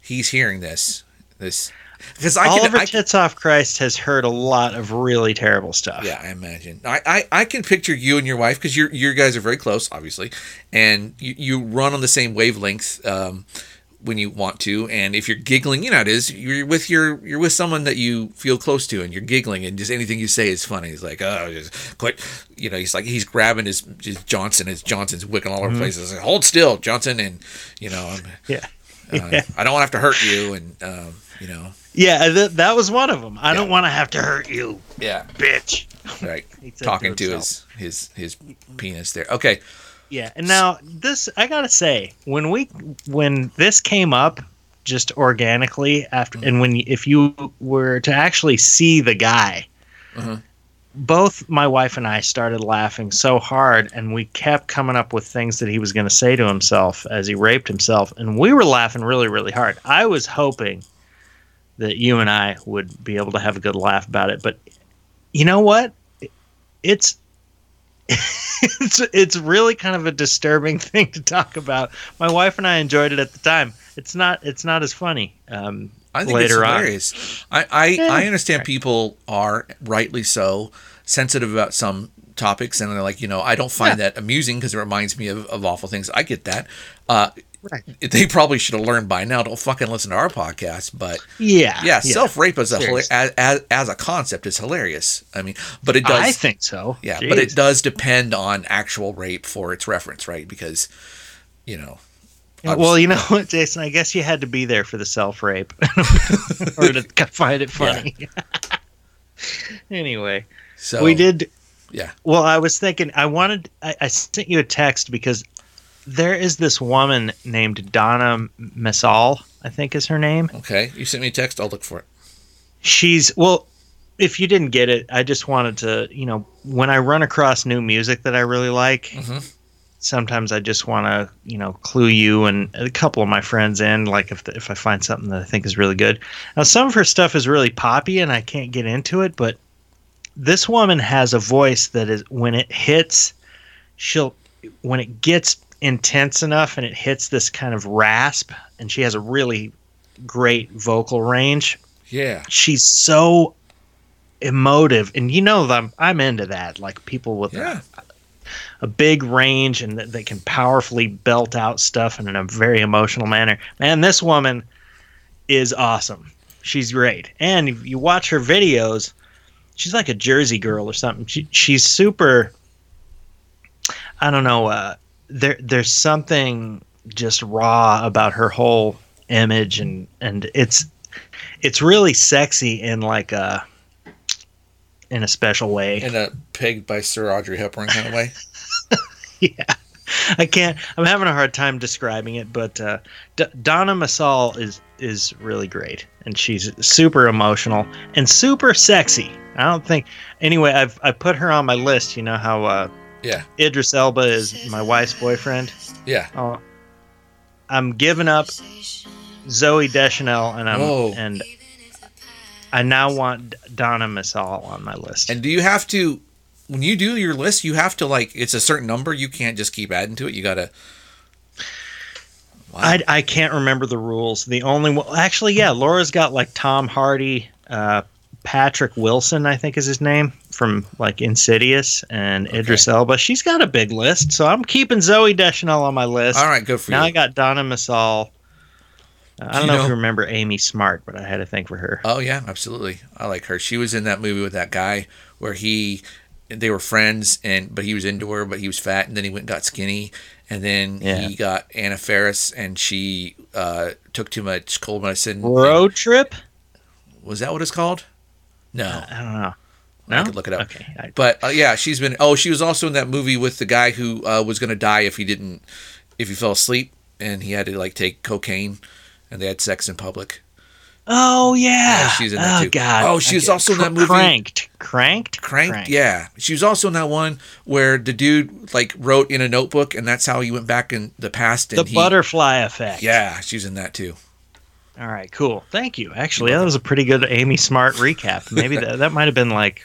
he's hearing this. This because I can. Oliver I can Titsoff Christ has heard a lot of really terrible stuff. yeah, I imagine. I, I, I can picture you and your wife because you you guys are very close, obviously, and you, you run on the same wavelength um, when you want to. And if you're giggling, you know it is. You're with your you're with someone that you feel close to, and you're giggling, and just anything you say is funny. He's like, oh, just quit. You know, he's like he's grabbing his, his Johnson. His Johnson's wicking all over the place. He's like, hold still, Johnson, and you know, I'm, Yeah. Uh, I don't want to have to hurt you, and um, you know, Yeah, th- that was one of them. I don't want to have to hurt you, yeah, bitch. right. Talking to himself. his his his penis there. Okay. Yeah, and now this I gotta say, when we when this came up just organically after, and when if you were to actually see the guy, Uh-huh. Both my wife and I started laughing so hard, and we kept coming up with things that he was going to say to himself as he raped himself, and we were laughing really, really hard. I was hoping that you and I would be able to have a good laugh about it, but you know what? It's it's it's really kind of a disturbing thing to talk about. My wife and I enjoyed it at the time. It's not it's not as funny. Um, I think later it's on. hilarious. I I, Yeah. I understand people are rightly so sensitive about some topics, and they're like, you know, I don't find that amusing because it reminds me of, of awful things. I get that. Uh, Right. They probably should have learned by now. Don't fucking listen to our podcast. But Yeah, yeah, self rape as a hila- as, as as a concept is hilarious. I mean, but it does. I think so. yeah, but it does depend on actual rape for its reference, right? Because you know. Yeah, well, you know what, Jason? I guess you had to be there for the self rape or to find it funny. anyway, So we did. Yeah. Well, I was thinking. I wanted. I, I sent you a text because there is this woman named Donna Missal. I think is her name. Okay, you sent me a text. I'll look for it. She's well. If you didn't get it, I just wanted to. You know, when I run across new music that I really like, Mhm. Sometimes I just want to, you know, clue you and a couple of my friends in. Like if if I find something that I think is really good. Now, some of her stuff is really poppy, and I can't get into it. But this woman has a voice that is when it hits, she'll when it gets intense enough and it hits this kind of rasp, and she has a really great vocal range Yeah. she's so emotive and you know that I'm, I'm into that like people with Yeah. a, a big range and that they can powerfully belt out stuff in a very emotional manner man this woman is awesome she's great and if you watch her videos she's like a jersey girl or something she, she's super i don't know uh, there there's something just raw about her whole image and and it's it's really sexy in like a in a special way. In a pegged by Sir Audrey Hepburn kind of way. yeah. I can't I'm having a hard time describing it, but uh, D- Donna Missal is is really great and she's super emotional and super sexy. I don't think anyway, I've I put her on my list, you know how uh, Yeah. Idris Elba is my wife's boyfriend. Yeah. Oh, I'm giving up Zooey Deschanel and I'm Whoa. and I now want Donna Missal on my list. And do you have to when you do your list, you have to like it's a certain number. You can't just keep adding to it. You gotta Wow. I, I can't remember the rules. The only one, actually, yeah, Laura's got like Tom Hardy, uh, Patrick Wilson, I think is his name from like Insidious, and Idris Elba. She's got a big list, so I'm keeping Zooey Deschanel on my list. All right, good for now you. Now I got Donna Missal. Uh, I don't you know, if you remember Amy Smart, but I had to think for her. Oh yeah, absolutely. I like her. She was in that movie with that guy where he they were friends and but he was into her but he was fat and then he went and got skinny and then Yeah. he got Anna Faris and she uh, took too much cold medicine. Road trip? Was that what it's called? No. I don't know. I could look it up. Okay. I- But uh, yeah, she's been. Oh, she was also in that movie with the guy who uh, was going to die if he didn't, if he fell asleep, and he had to like take cocaine, and they had sex in public. Oh yeah. Yeah, she's in that oh, too. God. Oh, she was Okay. also in that movie- Cranked. Cranked. Cranked, yeah. She was also in that one where the dude like wrote in a notebook, and that's how he went back in the past. And The he, butterfly effect. Yeah, she's in that too. All right. Cool. Thank you. Actually, that was a pretty good Amy Smart recap. Maybe that that might have been like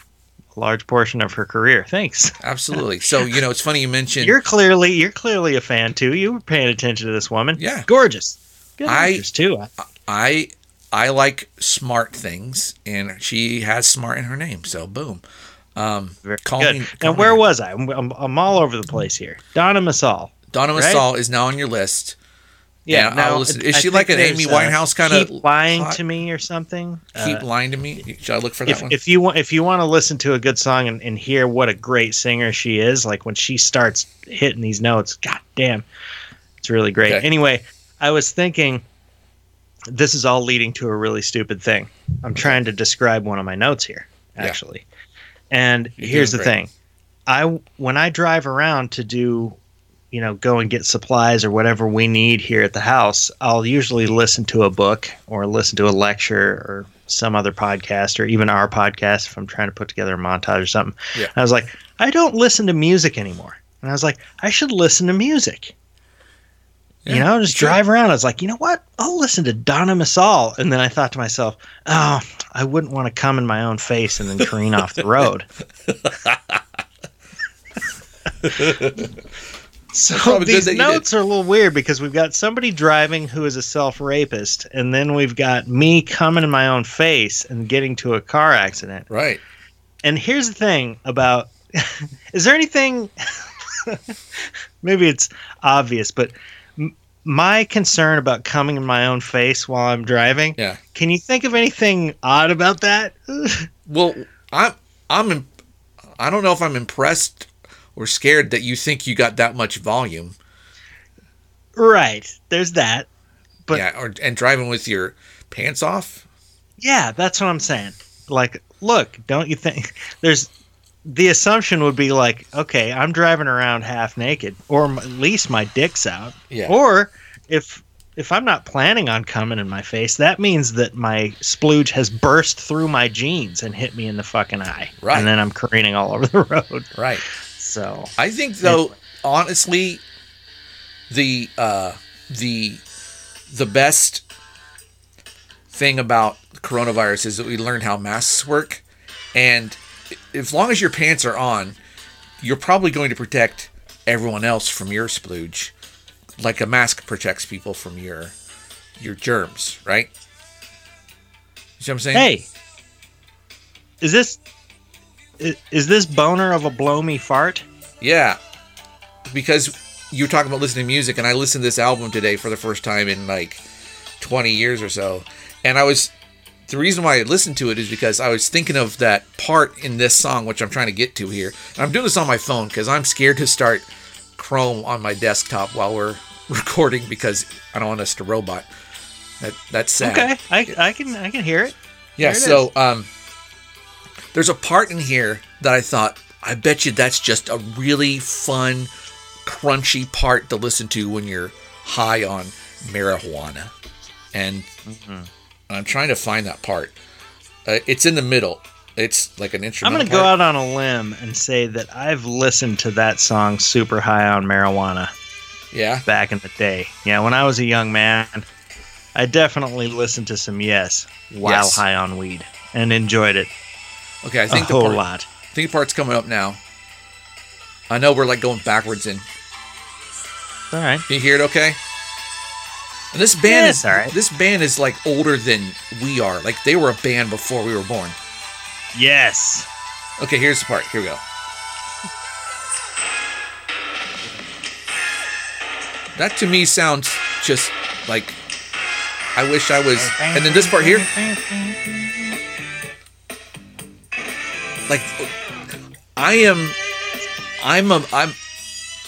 a large portion of her career. Thanks. Absolutely. So you know, it's funny you mentioned. You're clearly you're clearly a fan too. You were paying attention to this woman. Yeah. Gorgeous. Good I- too. I I like smart things, and she has smart in her name. So boom. Um, call good. me- now, call me where was I? I'm, I'm, I'm all over the place here. Donna Missal. Donna Right? Missal is now on your list. Yeah, I'll listen- is I she like an Amy Winehouse kinda lying hot? to me or something? Keep Uh, lying to me. Should I look for that if, one? if you want if you want to listen to a good song and, and hear what a great singer she is, like when she starts hitting these notes, god damn, it's really great. Okay. Anyway, I was thinking this is all leading to a really stupid thing. I'm trying to describe one of my notes here, Yeah. actually. And You're here's the great. thing. I when I drive around to do you know, go and get supplies or whatever we need here at the house, I'll usually listen to a book or listen to a lecture or some other podcast or even our podcast if I'm trying to put together a montage or something. Yeah. And I was like, I don't listen to music anymore. And I was like, I should listen to music. You know, just should. drive around. I was like, you know what? I'll listen to Donna Missal. And then I thought to myself, oh, I wouldn't want to come in my own face and then careen off the road. so these that you did. notes are a little weird because we've got somebody driving who is a self rapist, and then we've got me coming in my own face and getting to a car accident. right. And here's the thing about is there anything maybe it's obvious, but my concern about coming in my own face while I'm driving, Yeah. can you think of anything odd about that? Well, I'm I'm im- I don't know if I'm impressed or scared that you think you got that much volume. right, there's that. But yeah, or and driving with your pants off. Yeah, that's what I'm saying. Like, look, don't you think there's the assumption would be like, okay, I'm driving around half naked, or m- at least my dick's out. Yeah. Or if if I'm not planning on coming in my face, that means that my splooge has burst through my jeans and hit me in the fucking eye. Right. And then I'm careening all over the road. Right. So I think though, honestly, the uh, the the best thing about coronavirus is that we learned how masks work, and as long as your pants are on, you're probably going to protect everyone else from your splooge, like a mask protects people from your your germs, right? You see what I'm saying? hey, is this is, is this boner of a blow me fart? Yeah, because you're talking about listening to music, and I listened to this album today for the first time in like 20 years or so, and I was the reason why I listened to it is because I was thinking of that part in this song, which I'm trying to get to here. And I'm doing this on my phone because I'm scared to start Chrome on my desktop while we're recording because I don't want us to robot. That that's sad. Okay, I, I can I can hear it. Yeah, it so um there's a part in here that I thought I bet you that's just a really fun crunchy part to listen to when you're high on marijuana. And Mm-hmm. I'm trying to find that part. Uh, it's in the middle. It's like an intro. I'm going to go out on a limb and say that I've listened to that song super high on marijuana Yeah. back in the day. Yeah, when I was a young man, I definitely listened to some Yes while Yes. high on weed and enjoyed it Okay, I think the whole part, lot. I think the part's coming up now. I know we're like going backwards in. All right. Can you hear it okay? And this band Yeah, is all right. this band is like older than we are. Like they were a band before we were born. Yes. Okay, here's the part. Here we go. That to me sounds just like I wish I was. And then this part here, like I am, I'm a, I'm,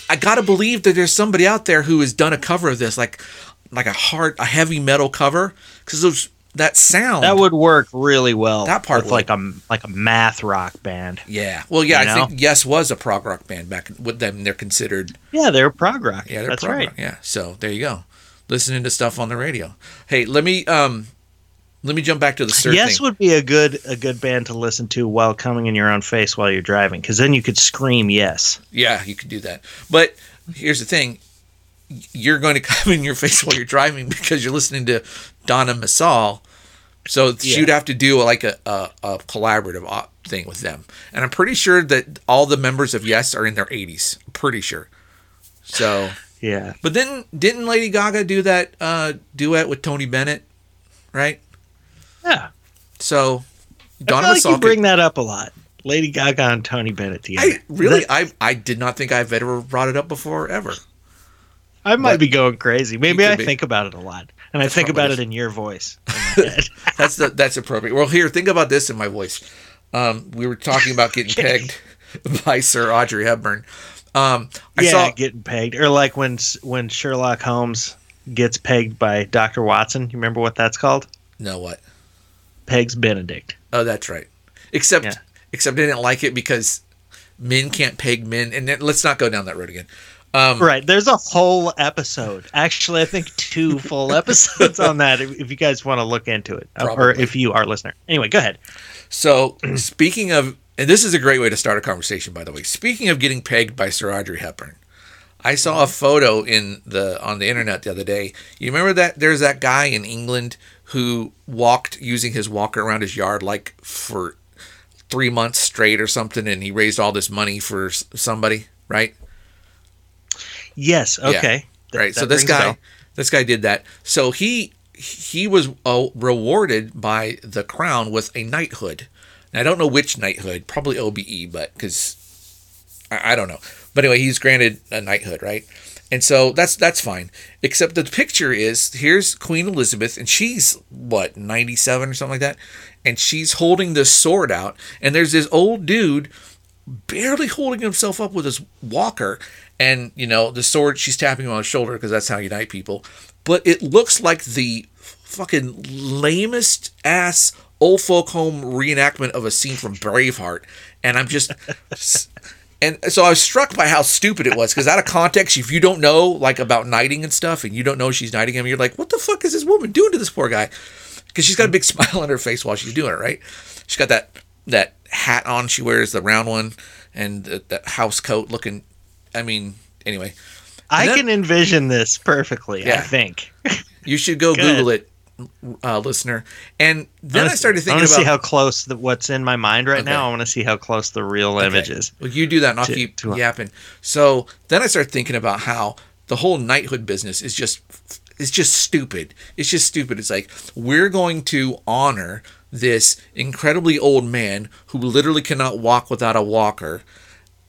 I gotta believe that there's somebody out there who has done a cover of this, like, like a hard, a heavy metal cover, because those that sound That would work really well. That part with would. like a like a math rock band. Yeah. Well, yeah, You I know? think Yes was a prog rock band back with them. They're considered. Yeah, they're prog rock. Yeah, they're That's prog right. rock. Yeah. So there you go. Listening to stuff on the radio. Hey, let me um, let me jump back to the Sir yes thing. would be a good a good band to listen to while coming in your own face while you're driving, because then you could scream yes. Yeah, you could do that. But here's the thing: you're going to come in your face while you're driving because you're listening to Donna Missal. So Yeah. she'd have to do like a, a, a collaborative op- thing with them, and I'm pretty sure that all the members of Yes are in their 80s. I'm pretty sure. So. Yeah. But then didn't Lady Gaga do that uh, duet with Tony Bennett, right? Yeah. So I Donna feel like you bring that up a lot. Lady Gaga and Tony Bennett together. I really, I I did not think I've ever brought it up before ever. I might but- be going crazy. Maybe I be. think about it a lot, and I think about it in your voice. In. That's the, that's appropriate. Well, here, think about this in my voice. Um, we were talking about getting pegged by Sir Audrey Hepburn. Um, I yeah, saw getting pegged, or like when when Sherlock Holmes gets pegged by Doctor Watson. You remember what that's called? no what? Pegs Benedict. Oh, that's right. Except Yeah. except I didn't like it because men can't peg men, and then, let's not go down that road again. Um, Right. There's a whole episode. Actually, I think two full episodes on that. If, if you guys want to look into it, or if you are a listener. Anyway, go ahead. So, speaking of, and this is a great way to start a conversation, by the way. Speaking of getting pegged by Sir Audrey Hepburn, I saw a photo in the on the internet the other day. You remember that there's that guy in England who walked using his walker around his yard like for three months straight or something, and he raised all this money for somebody, right? Yes. Okay. Th- right. So that this guy, this guy did that. So he he was uh, rewarded by the crown with a knighthood. Now, I don't know which knighthood, probably OBE, but because I, I don't know. But anyway, he's granted a knighthood, right? And so that's that's fine. Except the picture is here's Queen Elizabeth, and she's what 97 or something like that, and she's holding this sword out, and there's this old dude barely holding himself up with his walker and you know the sword she's tapping him on the shoulder because that's how you knight people. But it looks like the fucking lamest ass old folk home reenactment of a scene from braveheart. And i'm just and so i was struck by how stupid it was because out of context if you don't know like about knighting and stuff and you don't know she's knighting him you're like what the fuck is this woman doing to this poor guy? Because she's got a big smile on her face while she's doing it right? She's got that that hat on she wears the round one and that house coat looking i mean anyway I then- can envision this perfectly. I think. you should go google it uh, listener and then i, wanna- started I thinking want to about see how close the, what's in my mind right Okay. now. I want to see how close the real image is. Well, you do that, and I'll To- keep to- yapping. So then I start thinking about how the whole knighthood business is just it's just stupid. It's just stupid. It's like we're going to honor this incredibly old man who literally cannot walk without a walker,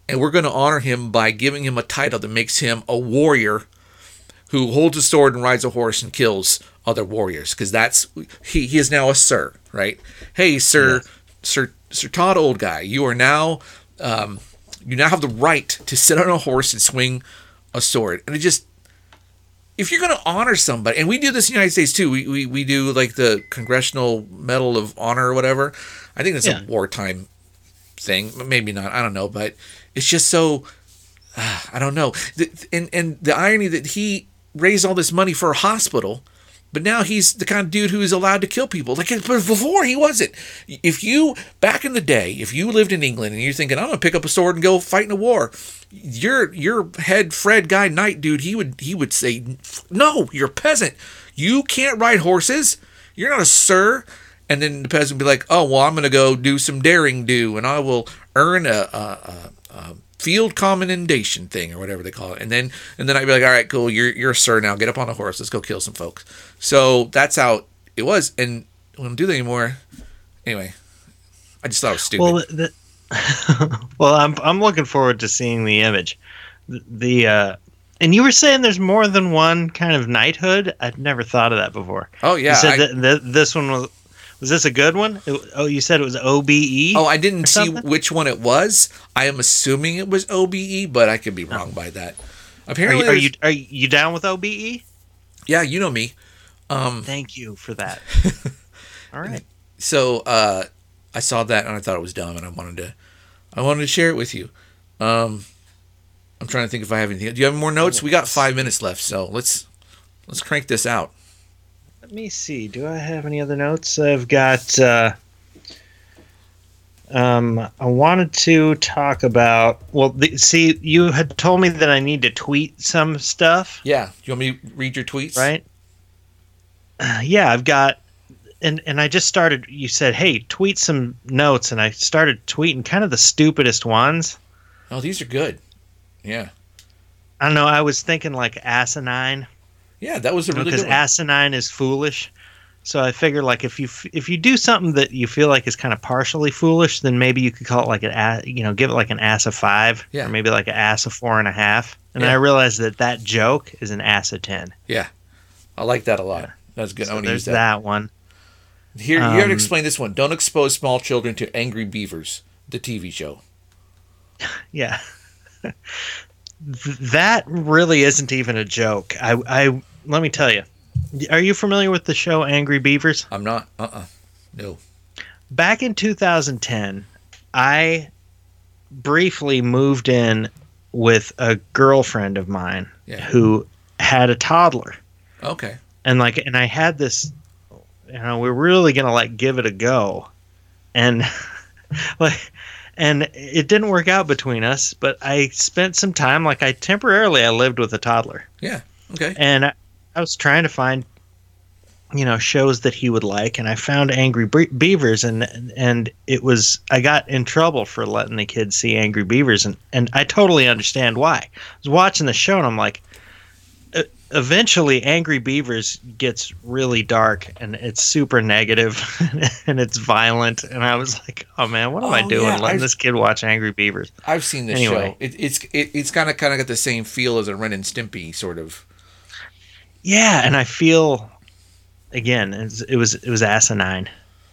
and we're going to honor him by giving him a title that makes him a warrior who holds a sword and rides a horse and kills other warriors because that's he, he is now a sir right? Hey sir sir sir todd old guy you are now um, you now have the right to sit on a horse and swing a sword. And it just if you're going to honor somebody and we do this in the united states too we, we, we do like the congressional medal of honor or whatever i think that's Yeah. a wartime thing maybe not i don't know but it's just so ah, I don't know. And and the irony that he raised all this money for a hospital, but now he's the kind of dude who is allowed to kill people. Like before he wasn't. If you back in the day, if you lived in England and you're thinking I'm gonna pick up a sword and go fight in a war, your your head Fred guy knight dude he would he would say no, you're a peasant. You can't ride horses. You're not a sir. And then the peasant would be like, "Oh well, I'm gonna go do some daring do, and I will earn a, a, a, a field commendation thing or whatever they call it. And then and then I'd be like, all right, cool, you're you're a sir now. Get up on a horse. Let's go kill some folks. So that's how it was. And we don't do that anymore. Anyway, I just thought it was stupid. Well, the, well, I'm I'm looking forward to seeing the image. The, the uh, and you were saying there's more than one kind of knighthood. I'd never thought of that before. oh yeah. you said I- that, that this one was was this a good one? It- oh, you said it was OBE. Oh, I didn't see which one it was. I am assuming it was OBE, but I could be wrong by that. Are Apparently, you, are you are you down with OBE? yeah, you know me. Um, Thank you for that. All right. so uh, I saw that and I thought it was dumb, and I wanted to, I wanted to share it with you. Um, I'm trying to think if I have anything. Do you have more notes? We got five minutes left, so let's let's crank this out. Let me see. Do I have any other notes? I've got. Uh, um, I wanted to talk about. Well, the, see, you had told me that I need to tweet some stuff, Yeah, you want me to read your tweets? right? Uh, yeah, I've got, and and I just started. You said, "Hey, tweet some notes," and I started tweeting kind of the stupidest ones. Oh, these are good. Yeah, I don't know. I was thinking like asinine. Yeah, that was a really because asinine is foolish. So I figure like if you f- if you do something that you feel like is kind of partially foolish, then maybe you could call it like an ass, you know, give it like an ass of five, Yeah. or maybe like an ass of four and a half. And then Yeah. I realized that that joke is an ass of ten. yeah, I like that a lot. That's good. I So want to use there's that. one. Here, you got to Um, explain this one. Don't expose small children to angry beavers. The TV show. Yeah. That really isn't even a joke. I I let me tell you. Are you familiar with the show Angry Beavers? I'm not. Uh. uh No. back in 2010, I briefly moved in with a girlfriend of mine Yeah. who had a toddler. Okay. And like and I had this you know, we are really going to like give it a go. And like and it didn't work out between us, but I spent some time like I temporarily I lived with a toddler Yeah. Okay. and I, I was trying to find you know shows that he would like and i found angry beavers and and it was i got in trouble for letting the kids see angry beavers and and i totally understand why i was watching the show and i'm like eventually angry beavers gets really dark and it's super negative and it's violent and i was like oh man what am i Oh, doing yeah, letting I've- this kid watch angry beavers I've seen this Anyway. show. It, it's it, it's kind of kind of got the same feel as a Ren and Stimpy sort of. Yeah, and I feel again it was it was, it was asinine.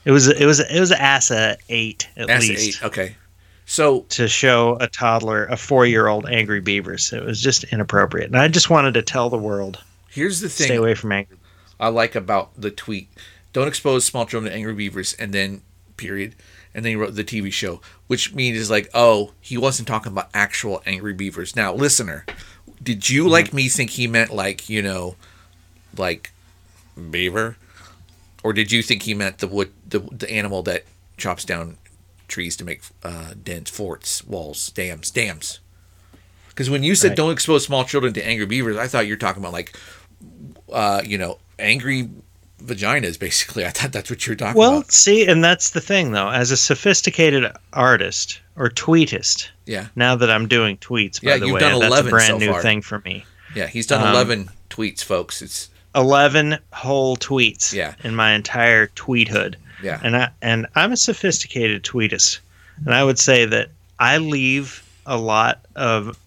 It was it was it was assa eight at That's least eight. Okay. So to show a toddler a four year old angry beavers. It was just inappropriate, and I just wanted to tell the world here's the thing stay away from angry. I like about the tweet: "Don't expose small children to angry beavers," and then period, and then he wrote the TV show, which means is like, oh, he wasn't talking about actual angry beavers. Now, listener, did you mm-hmm. like me think he meant like you know, like beaver, or did you think he meant the wood, the the animal that chops down trees to make uh, dens, forts, walls, dams, dams? Because when you said Right. don't expose small children to angry beavers, I thought you were talking about like, uh, you know, angry vaginas. Basically, I thought that's what you're talking Well, about. Well, see, and that's the thing though. As a sophisticated artist or tweetist, Yeah, now that I'm doing tweets, by Yeah, the you've way, done that's a brand so new far. thing for me. yeah. He's done Um, eleven tweets, folks. It's 11 whole tweets Yeah. in my entire tweethood. yeah, and I and I'm a sophisticated tweetist, and I would say that I leave a lot of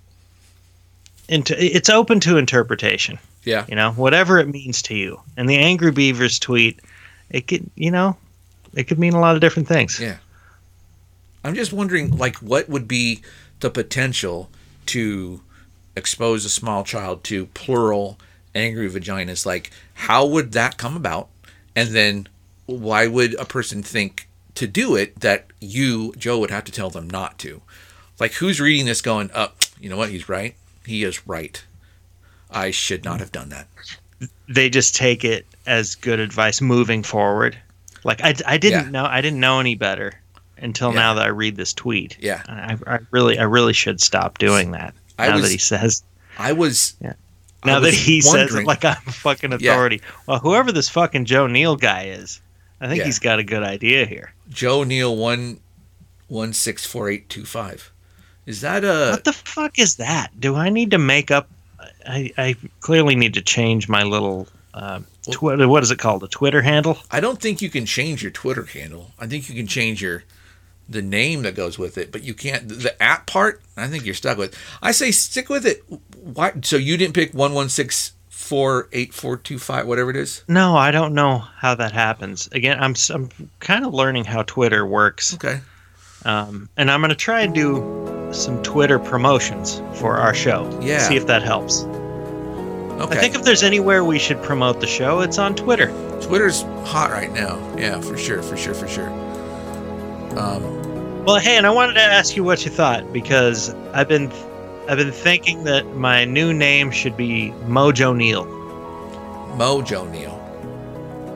into it's open to interpretation. yeah. You know, whatever it means to you. And the Angry Beavers tweet, it could you know, it could mean a lot of different things. Yeah. I'm just wondering, like, what would be the potential to expose a small child to plural angry vaginas? Like, how would that come about? And then, why would a person think to do it that you, Joe, would have to tell them not to? Like, who's reading this going, oh, you know what? He's right. He is right. I should not have done that. They just take it as good advice moving forward. Like I, I didn't Yeah. know I didn't know any better until Yeah. now that I read this tweet. Yeah. I, I really I really should stop doing that. I now was- that he says I was. Yeah. Now that he says it like I'm a fucking Yeah. authority. Well, whoever this fucking Joe Neal guy is, I think Yeah. he's got a good idea here. Joe Neal one one six four eight two five Is that a What the fuck is that? Do I need to make up? I, I clearly need to change my little uh, Twitter. What is it called? A Twitter handle? I don't think you can change your Twitter handle. I think you can change your the name that goes with it, but you can't the app part. I think you're stuck with. I say stick with it. Why? So you didn't pick one one six four eight four two five, whatever it is. No, I don't know how that happens. Again, I'm I'm kind of learning how Twitter works, Okay. um, and I'm gonna try and do some Twitter promotions for our show. Yeah. See if that helps. Okay. I think if there's anywhere we should promote the show, it's on Twitter. Twitter's hot right now. Yeah, for sure, for sure, for sure. Um, Well, hey, and I wanted to ask you what you thought because I've been I've been thinking that my new name should be Mojo Neal. Mojo Neal.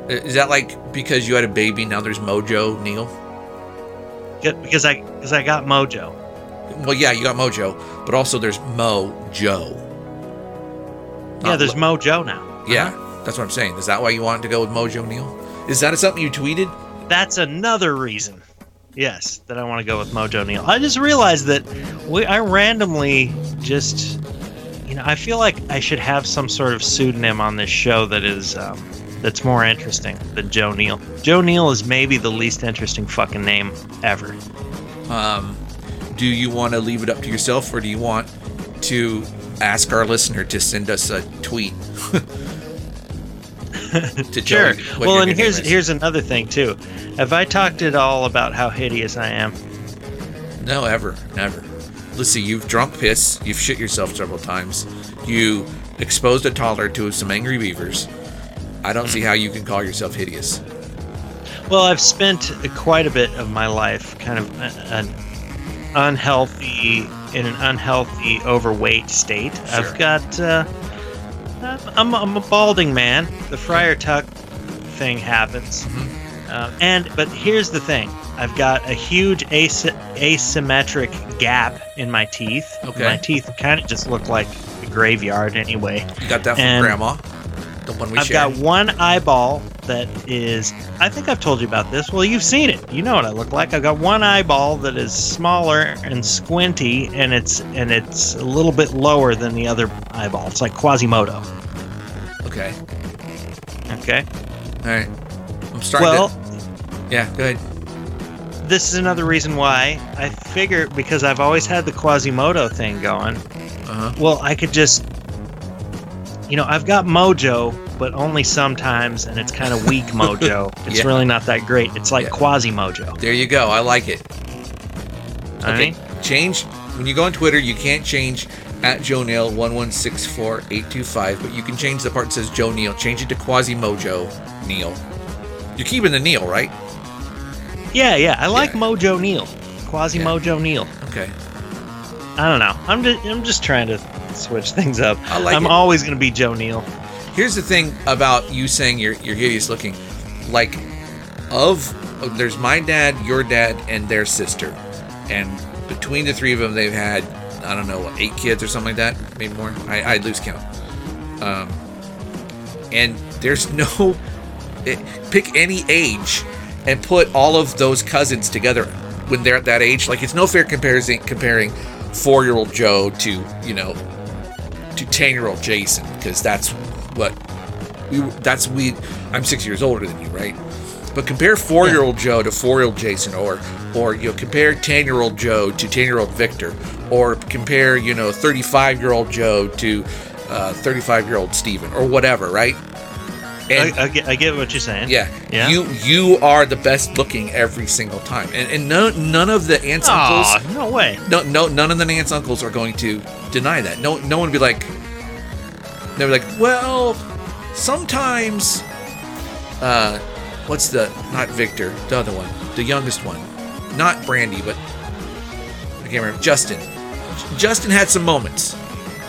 Is that like because you had a baby now there's Mojo Neal? Get- Because I because I got Mojo. Well, yeah, you got Mojo, but also there's Mojo. Yeah, there's Mo- Mojo now. yeah, Uh-huh. that's what I'm saying. Is that why you wanted to go with Mojo Neal? Is that something you tweeted? That's another reason. Yes, that I want to go with Mojo Neal. I just realized that we I randomly just you know, I feel like I should have some sort of pseudonym on this show that is um, that's more interesting than Joe Neal. Joe Neal is maybe the least interesting fucking name ever. Um, do you want to leave it up to yourself, or do you want to ask our listener to send us a tweet? to Sure. Well, and here's here's another thing too. Have I talked at all about how hideous I am? No, ever, never. Let's see, you've drunk piss, you've shit yourself several times, you exposed a toddler to some angry beavers. I don't see how you can call yourself hideous. Well, I've spent quite a bit of my life kind of an unhealthy in an unhealthy overweight state. Sure. I've got uh, I'm, I'm a balding man. The Friar Tuck thing happens, Mm-hmm. uh, and but here's the thing: I've got a huge as- asymmetric gap in my teeth. Okay. My teeth kind of just look like a graveyard anyway. You got that from And grandma? The one we I've share? got one eyeball that is. I think I've told you about this. Well, you've seen it. You know what I look like. I've got one eyeball that is smaller and squinty, and it's and it's a little bit lower than the other eyeball. It's like Quasimodo. Okay. Okay. All right. I'm starting Well, to. Yeah, go ahead. this is another reason why I figure because I've always had the Quasimodo thing going. Uh huh. Well, I could just. You know, I've got mojo, but only sometimes, and it's kind of weak mojo. It's Yeah. really not that great. It's like Yeah. Quasimojo. There you go. I like it. All Okay. right? Change when you go on Twitter. You can't change at Joe Nail one one six four eight two five, but you can change the part that says Joe Neal. Change it to Quasi Mojo Neal. You're keeping the Neal, right? Yeah, yeah. I like Yeah. Mojo Neal. Quasi Yeah. Mojo Neal. Okay. I don't know. I'm just I'm just trying to switch things up. I like I'm it. always gonna be Joe Neal. Here's the thing about you saying you're you're hideous looking. Like, of there's my dad, your dad, and their sister, and between the three of them, they've had I don't know eight kids or something like that, maybe more. I I lose count. Um, and there's no pick any age and put all of those cousins together when they're at that age. Like it's no fair comparison comparing four year old Joe to you know to ten year old Jason because that's what we that's we I'm six years older than you, right? But compare four year old Joe to four year old Jason, or or you know compare ten year old Joe to ten year old Victor, or compare you know thirty five year old Joe to uh, thirty five year old Steven, or whatever, right? And I, I, get, I get what you're saying. yeah, Yeah. you you are the best looking every single time, and and none none of the aunts Aw, uncles no way. no, no, none of the aunts uncles are going to deny that. No, no one would be like, they'll be like, well, sometimes, uh, what's the not Victor, the other one, the youngest one, not Brandy, but I can't remember. Justin. Justin had some moments.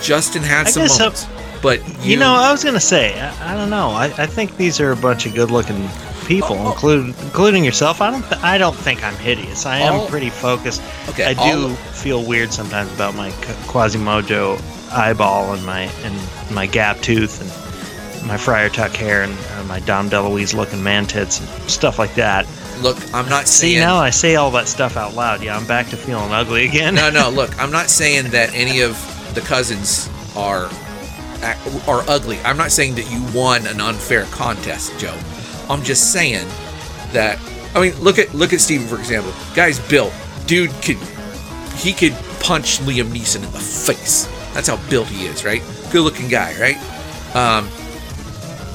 Justin had I some so- moments, but you, You, know, I was gonna say, I, I don't know. I, I think these are a bunch of good-looking people, Oh, oh. including including yourself. I don't. Th- I don't think I'm hideous. I am pretty focused. okay, I all- do feel weird sometimes about my Qu- Quasimodo eyeball and my and my gap tooth and my Friar Tuck hair and uh, my Dom DeLuise looking man tits and stuff like that. look, I'm not saying. See, saying. now I say all that stuff out loud. Yeah, I'm back to feeling ugly again. no, no. Look, I'm not saying that any of the cousins are are ugly. I'm not saying that you won an unfair contest, Joe. I'm just saying that. I mean, look at look at Steven for example. Guy's built. Dude could he could punch Liam Neeson in the face. That's how built he is, right? Good looking guy, right? Um,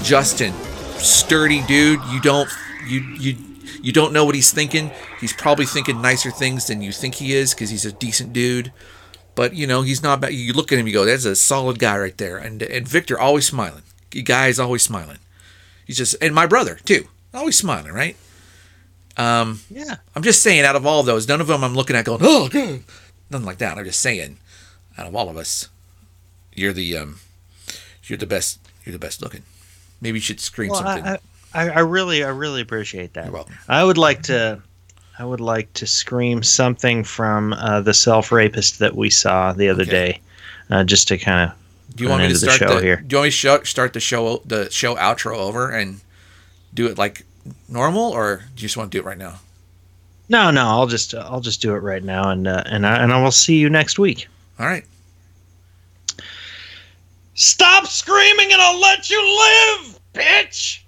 Justin, sturdy dude. You don't you you you don't know what he's thinking. He's probably thinking nicer things than you think he is because he's a decent dude. But you know he's not bad. You look at him, you go, "That's a solid guy right there." And and Victor always smiling. The guy is always smiling. He's just and my brother too, always smiling, right? Um, yeah. I'm just saying, out of all those, none of them I'm looking at going, "Oh, good," nothing like that. I'm just saying, out of all of us, you're the um, you're the best. You're the best looking. Maybe you should scream Well, something. I, I, I really, I really appreciate that. I would like to, I would like to scream something from uh, the self rapist that we saw the other Okay. day, uh, just to kind of. Do you want me to into the start show the, here. Do you want me to show, start the show the show outro over and do it like normal, or do you just want to do it right now? No, no, I'll just, I'll just do it right now, and uh, and I, and I will see you next week. All right. Stop screaming, and I'll let you live, bitch.